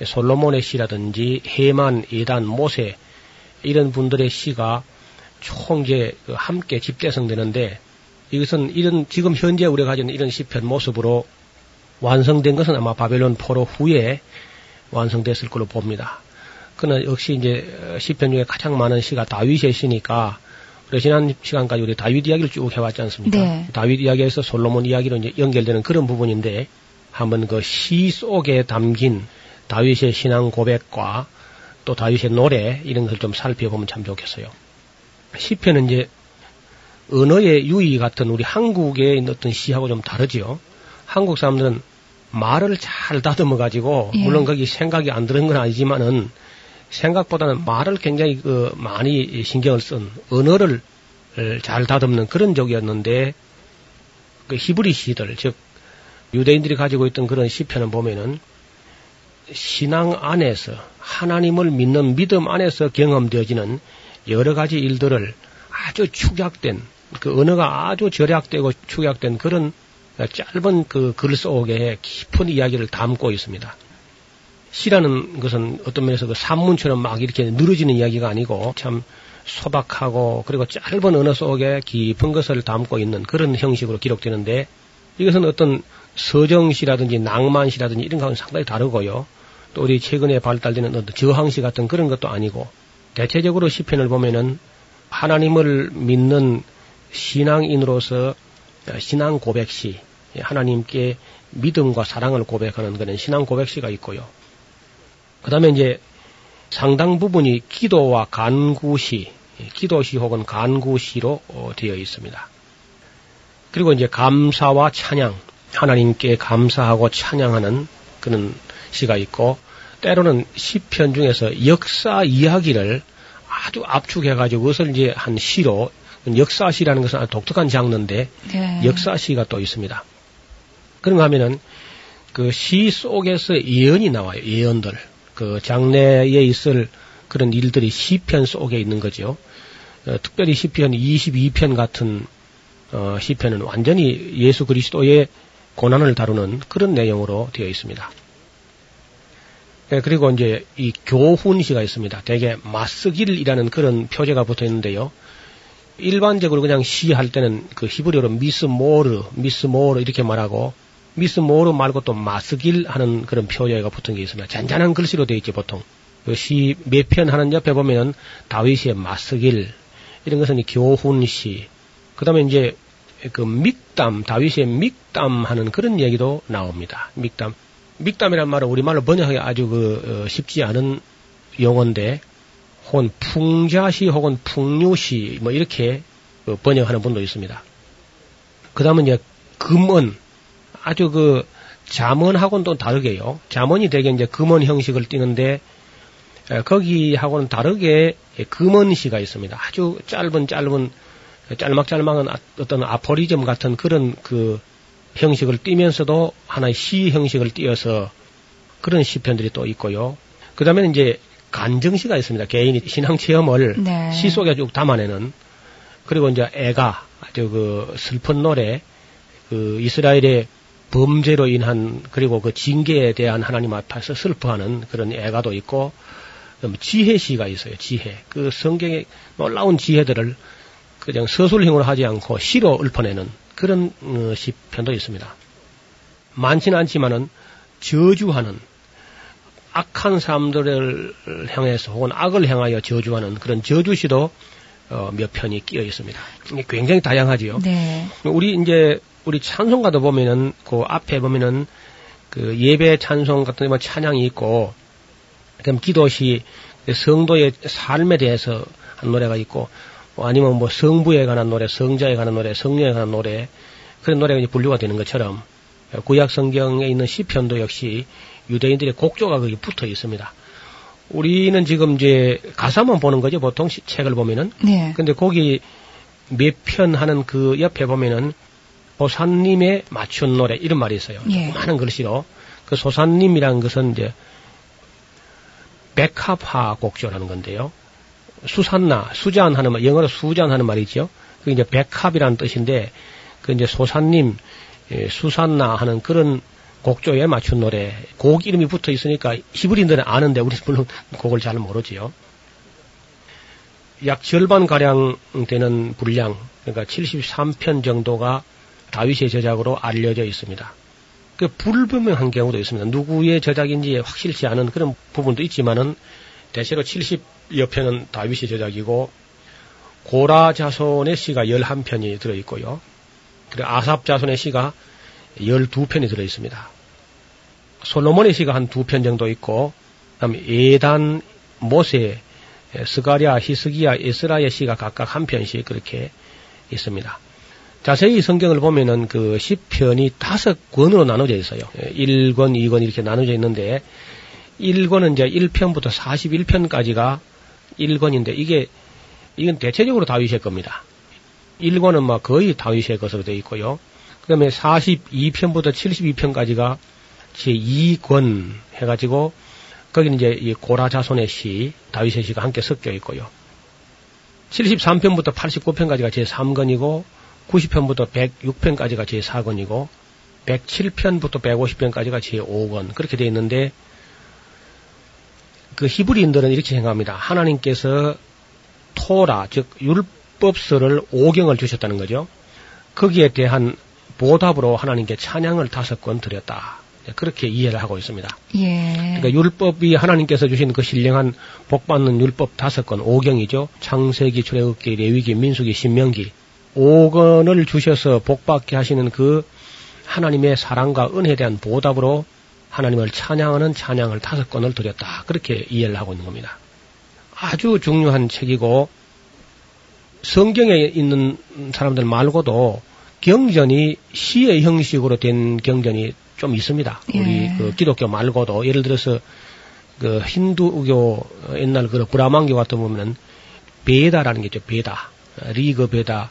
솔로몬의 시라든지, 헤만, 에단, 모세, 이런 분들의 시가 총 이제 그 함께 집대성되는데, 이것은 이런, 지금 현재 우리가 가진 이런 시편 모습으로 완성된 것은 아마 바벨론 포로 후에 완성됐을 걸로 봅니다. 그러나 역시 이제 시편 중에 가장 많은 시가 다윗의 시니까 지난 시간까지 우리 다윗 이야기를 쭉 해왔지 않습니까? 네. 다윗 이야기에서 솔로몬 이야기로 이제 연결되는 그런 부분인데 한번 그 시 속에 담긴 다윗의 신앙 고백과 또 다윗의 노래 이런 걸 좀 살펴보면 참 좋겠어요. 시편은 이제 언어의 유의 같은 우리 한국의 어떤 시하고 좀 다르지요. 한국 사람들은 말을 잘 다듬어 가지고 예. 물론 거기 생각이 안 드는 건 아니지만은 생각보다는 말을 굉장히 그 많이 신경을 쓴 언어를 잘 다듬는 그런 적이었는데 그 히브리 시들 즉 유대인들이 가지고 있던 그런 시편을 보면은 신앙 안에서 하나님을 믿는 믿음 안에서 경험되어지는 여러 가지 일들을 아주 축약된 그 언어가 아주 절약되고 축약된 그런 짧은 그 글 속에 깊은 이야기를 담고 있습니다. 시라는 것은 어떤 면에서 그 산문처럼 막 이렇게 늘어지는 이야기가 아니고 참 소박하고 그리고 짧은 언어 속에 깊은 것을 담고 있는 그런 형식으로 기록되는데 이것은 어떤 서정시라든지 낭만시라든지 이런 것은 상당히 다르고요. 또 우리 최근에 발달되는 어떤 저항시 같은 그런 것도 아니고 대체적으로 시편을 보면은 하나님을 믿는 신앙인으로서 신앙 고백시 하나님께 믿음과 사랑을 고백하는 그런 신앙 고백시가 있고요. 그 다음에 이제 상당 부분이 기도와 간구시, 기도시 혹은 간구시로 어, 되어 있습니다. 그리고 이제 감사와 찬양, 하나님께 감사하고 찬양하는 그런 시가 있고, 때로는 시편 중에서 역사 이야기를 아주 압축해가지고 그것을 이제 한 시로, 역사시라는 것은 아주 독특한 장르인데, 네. 역사시가 또 있습니다. 그런가 하면은 그 시 속에서 예언이 나와요. 예언들. 그 장래에 있을 그런 일들이 시편 속에 있는 거죠. 어, 특별히 시편 22편 같은 어, 시편은 완전히 예수 그리스도의 고난을 다루는 그런 내용으로 되어 있습니다. 네, 그리고 이제 이 교훈시가 있습니다. 대개 마스길이라는 그런 표제가 붙어 있는데요. 일반적으로 그냥 시할 때는 그 히브리어로 미스 모르, 미스 모르 이렇게 말하고 미스 모르 말고 또 마스길 하는 그런 표현가 붙은 게 있습니다. 잔잔한 글씨로 되어 있죠, 보통. 그시몇 편 하는 옆에 보면은 다윗의 마스길, 이런 것은 교훈시, 그 다음에 이제 그 믹담, 다윗의 믹담 하는 그런 얘기도 나옵니다. 믹담. 믹담이란 말은 우리말로 번역하기 아주 그, 어, 쉽지 않은 용어인데, 혹은 풍자시 혹은 풍류시, 뭐 이렇게 그 번역하는 분도 있습니다. 그 다음은 이제 금은, 아주 그 자문하고는 또 다르게요. 자문이 되게 이제 금원 형식을 띠는데 거기하고는 다르게 금원시가 있습니다. 아주 짧은 짧은 짤막짤막한 아, 어떤 아포리즘 같은 그런 그 형식을 띠면서도 하나의 시 형식을 띄어서 그런 시편들이 또 있고요. 그 다음에 이제 간정시가 있습니다. 개인이 신앙 체험을 네. 시 속에 쭉 담아내는 그리고 이제 애가 아주 그 슬픈 노래 그 이스라엘의 범죄로 인한 그리고 그 징계에 대한 하나님 앞에서 슬퍼하는 그런 애가도 있고 지혜시가 있어요. 지혜. 그 성경의 놀라운 지혜들을 그냥 서술형으로 하지 않고 시로 읊어내는 그런 어, 시편도 있습니다. 많지는 않지만은 저주하는 악한 사람들을 향해서 혹은 악을 향하여 저주하는 그런 저주시도 어, 몇 편이 끼어 있습니다. 굉장히 다양하지요. 네. 우리 이제 우리 찬송가도 보면은 그 앞에 보면은 그 예배 찬송 같은 뭐 찬양이 있고 그럼 기도시 성도의 삶에 대해서 한 노래가 있고 뭐 아니면 뭐 성부에 관한 노래, 성자에 관한 노래, 성녀에 관한 노래 그런 노래가 이제 분류가 되는 것처럼 구약 성경에 있는 시편도 역시 유대인들의 곡조가 거기 붙어 있습니다. 우리는 지금 이제 가사만 보는 거죠. 보통 시, 책을 보면은. 네. 근데 거기 몇 편 하는 그 옆에 보면은 보사님의 맞춘 노래 이런 말이 있어요. 예. 많은 글씨로 그 소사님이라는 것은 이제 백합화 곡조라는 건데요. 수산나, 수잔하는 말, 영어로 수잔하는 말이죠. 그 이제 백합이라는 뜻인데 그 이제 소사님, 예, 수산나 하는 그런 곡조에 맞춘 노래, 곡 이름이 붙어 있으니까 히브리인들은 아는데 우리 물론 곡을 잘 모르지요. 약 절반 가량 되는 분량, 그러니까 73편 정도가 다윗의 저작으로 알려져 있습니다. 그 불분명한 경우도 있습니다. 누구의 저작인지 확실치 않은 그런 부분도 있지만은 대체로 70여 편은 다윗의 저작이고 고라 자손의 시가 11편이 들어 있고요. 그리고 아삽 자손의 시가 12편이 들어 있습니다. 솔로몬의 시가 한 두 편 정도 있고 그다음에 예단, 모세, 스가랴, 히스기야, 에스라의 시가 각각 한 편씩 그렇게 있습니다. 자세히 성경을 보면은 그 10편이 다섯 권으로 나눠져 있어요. 1권, 2권 이렇게 나눠져 있는데 1권은 이제 1편부터 41편까지가 1권인데 이게 이건 대체적으로 다윗의 겁니다. 1권은 막 거의 다윗의 것으로 되어 있고요. 그 다음에 42편부터 72편까지가 제 2권 해 가지고 거기는 이제 이 고라 자손의 시, 다윗의 시가 함께 섞여 있고요. 73편부터 89편까지가 제 3권이고 90편부터 106편까지가 제 4권이고 107편부터 150편까지가 제 5권 그렇게 되어 있는데 그 히브리인들은 이렇게 생각합니다. 하나님께서 토라 즉 율법서를 오경을 주셨다는 거죠. 거기에 대한 보답으로 하나님께 찬양을 다섯 권 드렸다. 그렇게 이해를 하고 있습니다. 예. 그러니까 율법이 하나님께서 주신 그 신령한 복받는 율법 다섯 권, 오경이죠. 창세기, 출애굽기, 레위기, 민수기, 신명기. 5권을 주셔서 복받게 하시는 그 하나님의 사랑과 은혜에 대한 보답으로 하나님을 찬양하는 찬양을 다섯 권을 드렸다. 그렇게 이해를 하고 있는 겁니다. 아주 중요한 책이고 성경에 있는 사람들 말고도 경전이 시의 형식으로 된 경전이 좀 있습니다. 예. 우리 그 기독교 말고도 예를 들어서 그 힌두교 옛날 그 브라만교 같은 보면은 베다라는 게 있죠. 베다, 리그 베다,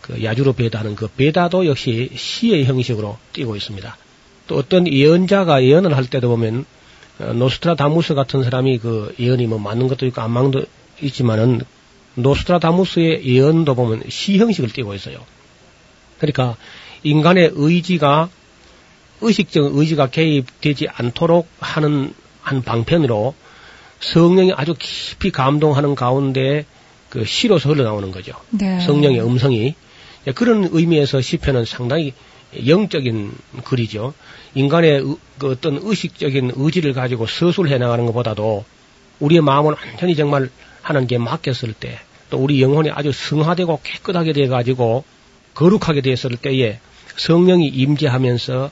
그 야주로 베다는 그 베다도 역시 시의 형식으로 띄고 있습니다. 또 어떤 예언자가 예언을 할 때도 보면 어, 노스트라다무스 같은 사람이 그 예언이 뭐 맞는 것도 있고 안 맞는 것도 있지만은 노스트라다무스의 예언도 보면 시 형식을 띄고 있어요. 그러니까 인간의 의지가 의식적 의지가 개입되지 않도록 하는 한 방편으로 성령이 아주 깊이 감동하는 가운데 그 시로서 흘러나오는 거죠. 네. 성령의 음성이 그런 의미에서 시편은 상당히 영적인 글이죠. 인간의 그 어떤 의식적인 의지를 가지고 서술해 나가는 것보다도 우리의 마음을 완전히 정말 하나님께 맡겼을 때, 또 우리 영혼이 아주 성화되고 깨끗하게 돼 가지고 거룩하게 되었을 때에 성령이 임재하면서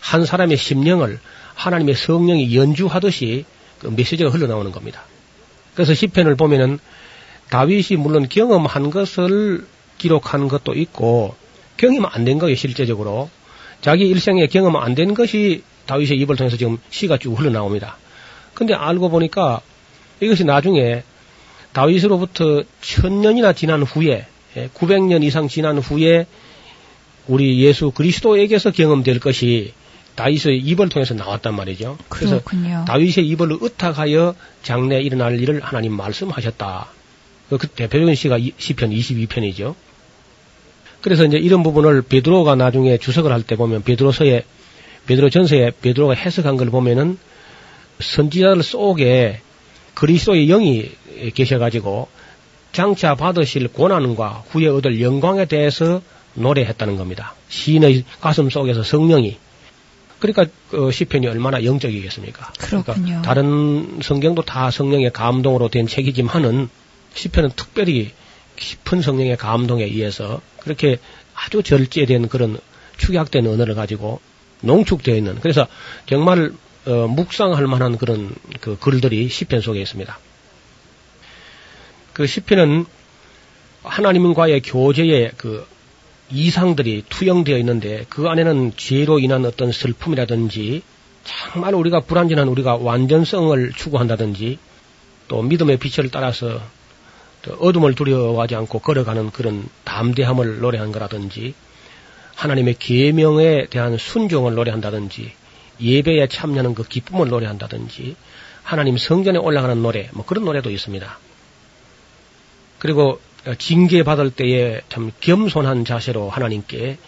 한 사람의 심령을 하나님의 성령이 연주하듯이 그 메시지가 흘러나오는 겁니다. 그래서 시편을 보면은 다윗이 물론 경험한 것을 기록한 것도 있고 경험 안 된 거예요 실제적으로 자기 일생에 경험 안 된 것이 다윗의 입을 통해서 지금 시가 쭉 흘러나옵니다. 근데 알고 보니까 이것이 나중에 다윗으로부터 천 년이나 지난 후에 900년 예, 이상 지난 후에 우리 예수 그리스도에게서 경험될 것이 다윗의 입을 통해서 나왔단 말이죠. 그래서 그렇군요. 다윗의 입을 의탁하여 장래 일어날 일을 하나님 말씀하셨다. 그 대표적인 시가 시편 22편이죠. 그래서 이제 이런 부분을 베드로가 나중에 주석을 할 때 보면 베드로서에 베드로 전서에 베드로가 해석한 걸 보면은 선지자들 속에 그리스도의 영이 계셔가지고 장차 받으실 고난과 후에 얻을 영광에 대해서 노래했다는 겁니다. 시인의 가슴 속에서 성령이 그러니까 그 시편이 얼마나 영적이겠습니까? 그렇군요. 그러니까 다른 성경도 다 성령의 감동으로 된 책이지만은 시편은 특별히 깊은 성령의 감동에 의해서 그렇게 아주 절제된 그런 축약된 언어를 가지고 농축되어 있는 그래서 정말 어, 묵상할 만한 그런 그 글들이 시편 속에 있습니다. 그 시편은 하나님과의 교제의 그 이상들이 투영되어 있는데 그 안에는 죄로 인한 어떤 슬픔이라든지 정말 우리가 불완전한 우리가 완전성을 추구한다든지 또 믿음의 빛을 따라서 어둠을 두려워하지 않고 걸어가는 그런 담대함을 노래한 거라든지 하나님의 계명에 대한 순종을 노래한다든지 예배에 참여하는 그 기쁨을 노래한다든지 하나님 성전에 올라가는 노래 뭐 그런 노래도 있습니다. 그리고 징계 받을 때에 참 겸손한 자세로 하나님께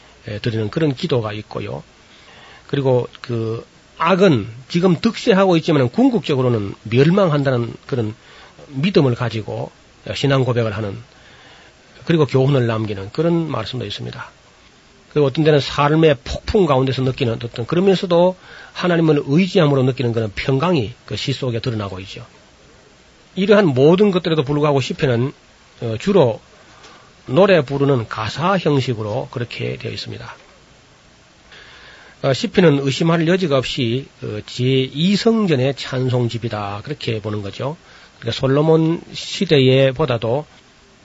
드리는 그런 기도가 있고요. 그리고 그 악은 지금 득세하고 있지만 궁극적으로는 멸망한다는 그런 믿음을 가지고 신앙 고백을 하는 그리고 교훈을 남기는 그런 말씀도 있습니다. 그리고 어떤 데는 삶의 폭풍 가운데서 느끼는 어떤 그러면서도 하나님을 의지함으로 느끼는 그런 평강이 그 시 속에 드러나고 있죠. 이러한 모든 것들에도 불구하고 시편은 어, 주로 노래 부르는 가사 형식으로 그렇게 되어 있습니다. 어, 시편은 의심할 여지가 없이 어, 제2성전의 찬송집이다 그렇게 보는 거죠. 그러니까 솔로몬 시대에 보다도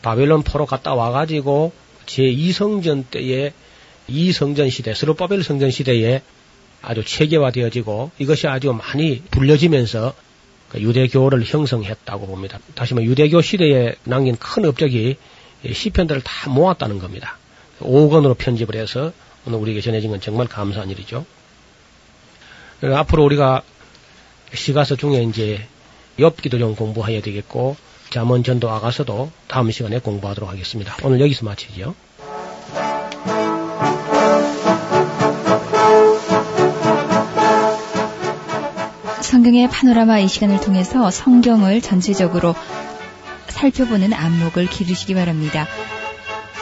바벨론 포로 갔다 와가지고 제2성전 때에 이성전 시대, 스로바벨 성전 시대에 아주 체계화되어지고 이것이 아주 많이 불려지면서 그 유대교를 형성했다고 봅니다. 다시 말해 유대교 시대에 남긴 큰 업적이 시편들을 다 모았다는 겁니다. 5권으로 편집을 해서 오늘 우리에게 전해진 건 정말 감사한 일이죠. 앞으로 우리가 시가서 중에 이제 엽기도 좀 공부해야 되겠고 잠언 전도 아가서도 다음 시간에 공부하도록 하겠습니다. 오늘 여기서 마치죠. 성경의 파노라마 이 시간을 통해서 성경을 전체적으로 살펴보는 안목을 기르시기 바랍니다.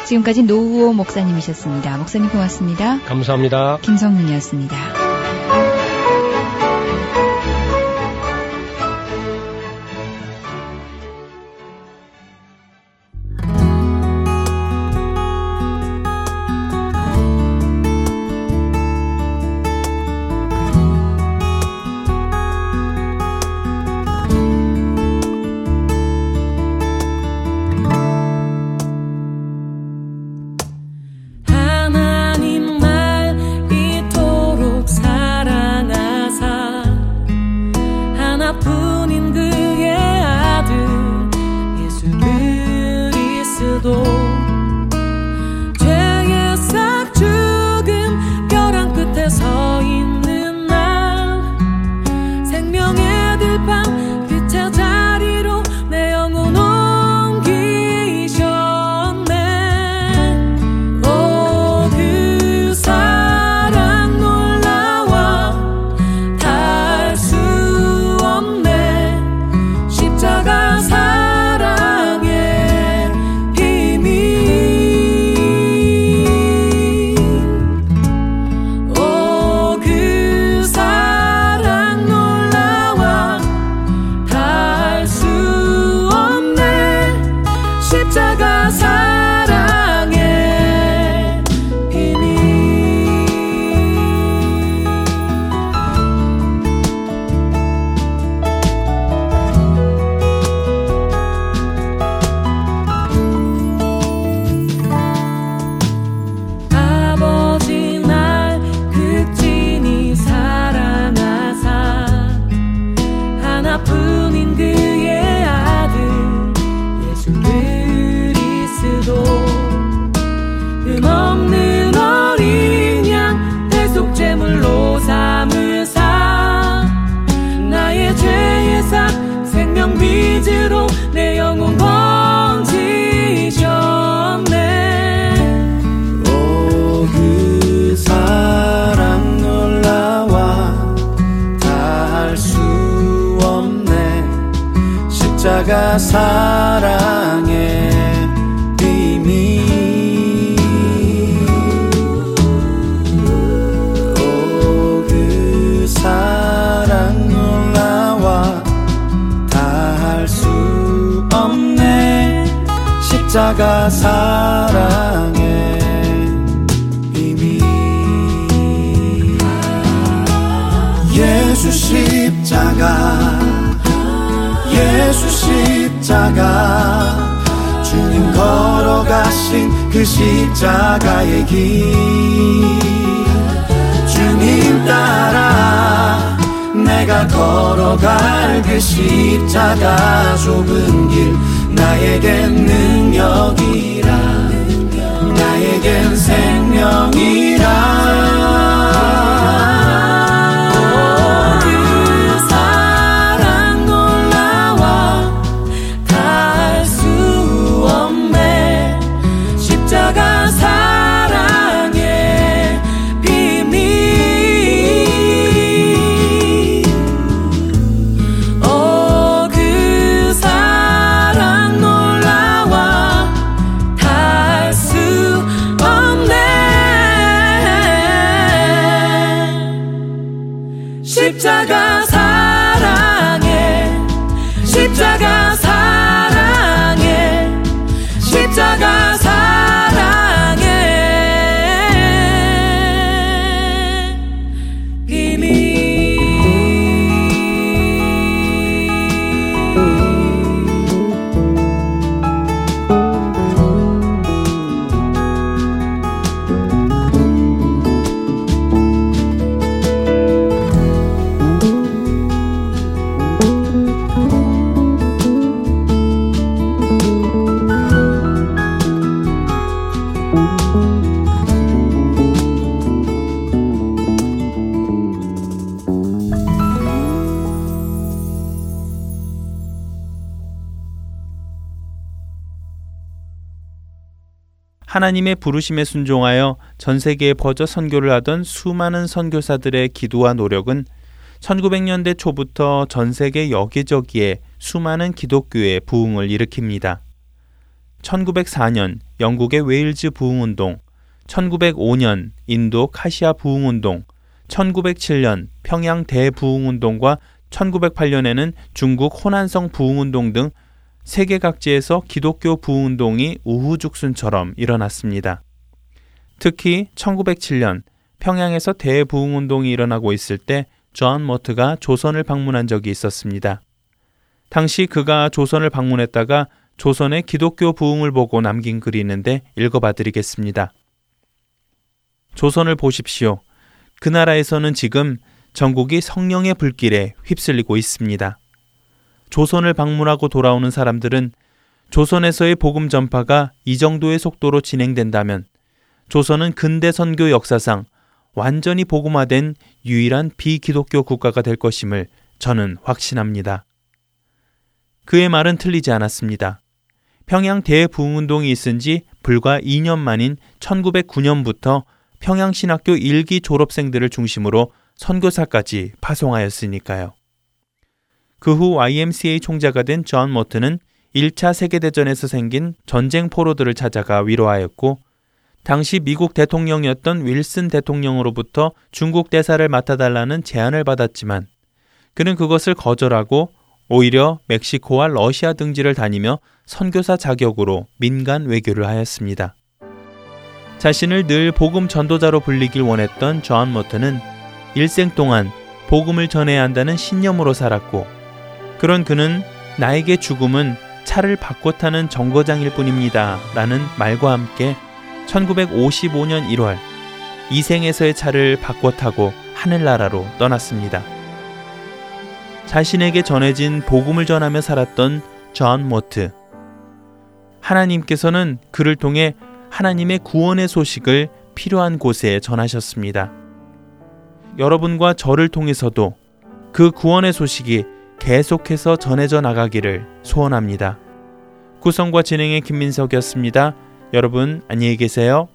지금까지 노우호 목사님이셨습니다. 목사님 고맙습니다. 감사합니다. 김성문이었습니다. 십자가 사랑의 비밀 예수 십자가 예수 십자가. 주님 걸어가신 그 십자가의 길. 주님 따라 내가 걸어갈 그 십자가 좁은 길 나에겐 능력이라. 나에겐 생명이라 하나님의 부르심에 순종하여 전 세계에 퍼져 선교를 하던 수많은 선교사들의 기도와 노력은 1900년대 초부터 전 세계 여기저기에 수많은 기독교의 부흥을 일으킵니다. 1904년 영국의 웨일즈 부흥운동, 1905년 인도 카시아 부흥운동, 1907년 평양 대부흥운동과 1908년에는 중국 호난성 부흥운동 등 세계 각지에서 기독교 부흥운동이 우후죽순처럼 일어났습니다. 특히 1907년 평양에서 대부흥운동이 일어나고 있을 때 존 모트가 조선을 방문한 적이 있었습니다. 당시 그가 조선을 방문했다가 조선의 기독교 부흥을 보고 남긴 글이 있는데 읽어봐 드리겠습니다. 조선을 보십시오. 그 나라에서는 지금 전국이 성령의 불길에 휩쓸리고 있습니다. 조선을 방문하고 돌아오는 사람들은 조선에서의 복음 전파가 이 정도의 속도로 진행된다면 조선은 근대 선교 역사상 완전히 복음화된 유일한 비기독교 국가가 될 것임을 저는 확신합니다. 그의 말은 틀리지 않았습니다. 평양 대부흥운동이 있은 지 불과 2년 만인 1909년부터 평양신학교 1기 졸업생들을 중심으로 선교사까지 파송하였으니까요. 그 후 YMCA 총재가 된 존 모트는 1차 세계대전에서 생긴 전쟁 포로들을 찾아가 위로하였고 당시 미국 대통령이었던 윌슨 대통령으로부터 중국 대사를 맡아달라는 제안을 받았지만 그는 그것을 거절하고 오히려 멕시코와 러시아 등지를 다니며 선교사 자격으로 민간 외교를 하였습니다. 자신을 늘 복음 전도자로 불리길 원했던 존 모트는 일생 동안 복음을 전해야 한다는 신념으로 살았고 그런 그는 나에게 죽음은 차를 바꿔 타는 정거장일 뿐입니다. 라는 말과 함께 1955년 1월 이생에서의 차를 바꿔 타고 하늘나라로 떠났습니다. 자신에게 전해진 복음을 전하며 살았던 존 모트. 하나님께서는 그를 통해 하나님의 구원의 소식을 필요한 곳에 전하셨습니다. 여러분과 저를 통해서도 그 구원의 소식이 계속해서 전해져 나가기를 소원합니다. 구성과 진행의 김민석이었습니다. 여러분 안녕히 계세요.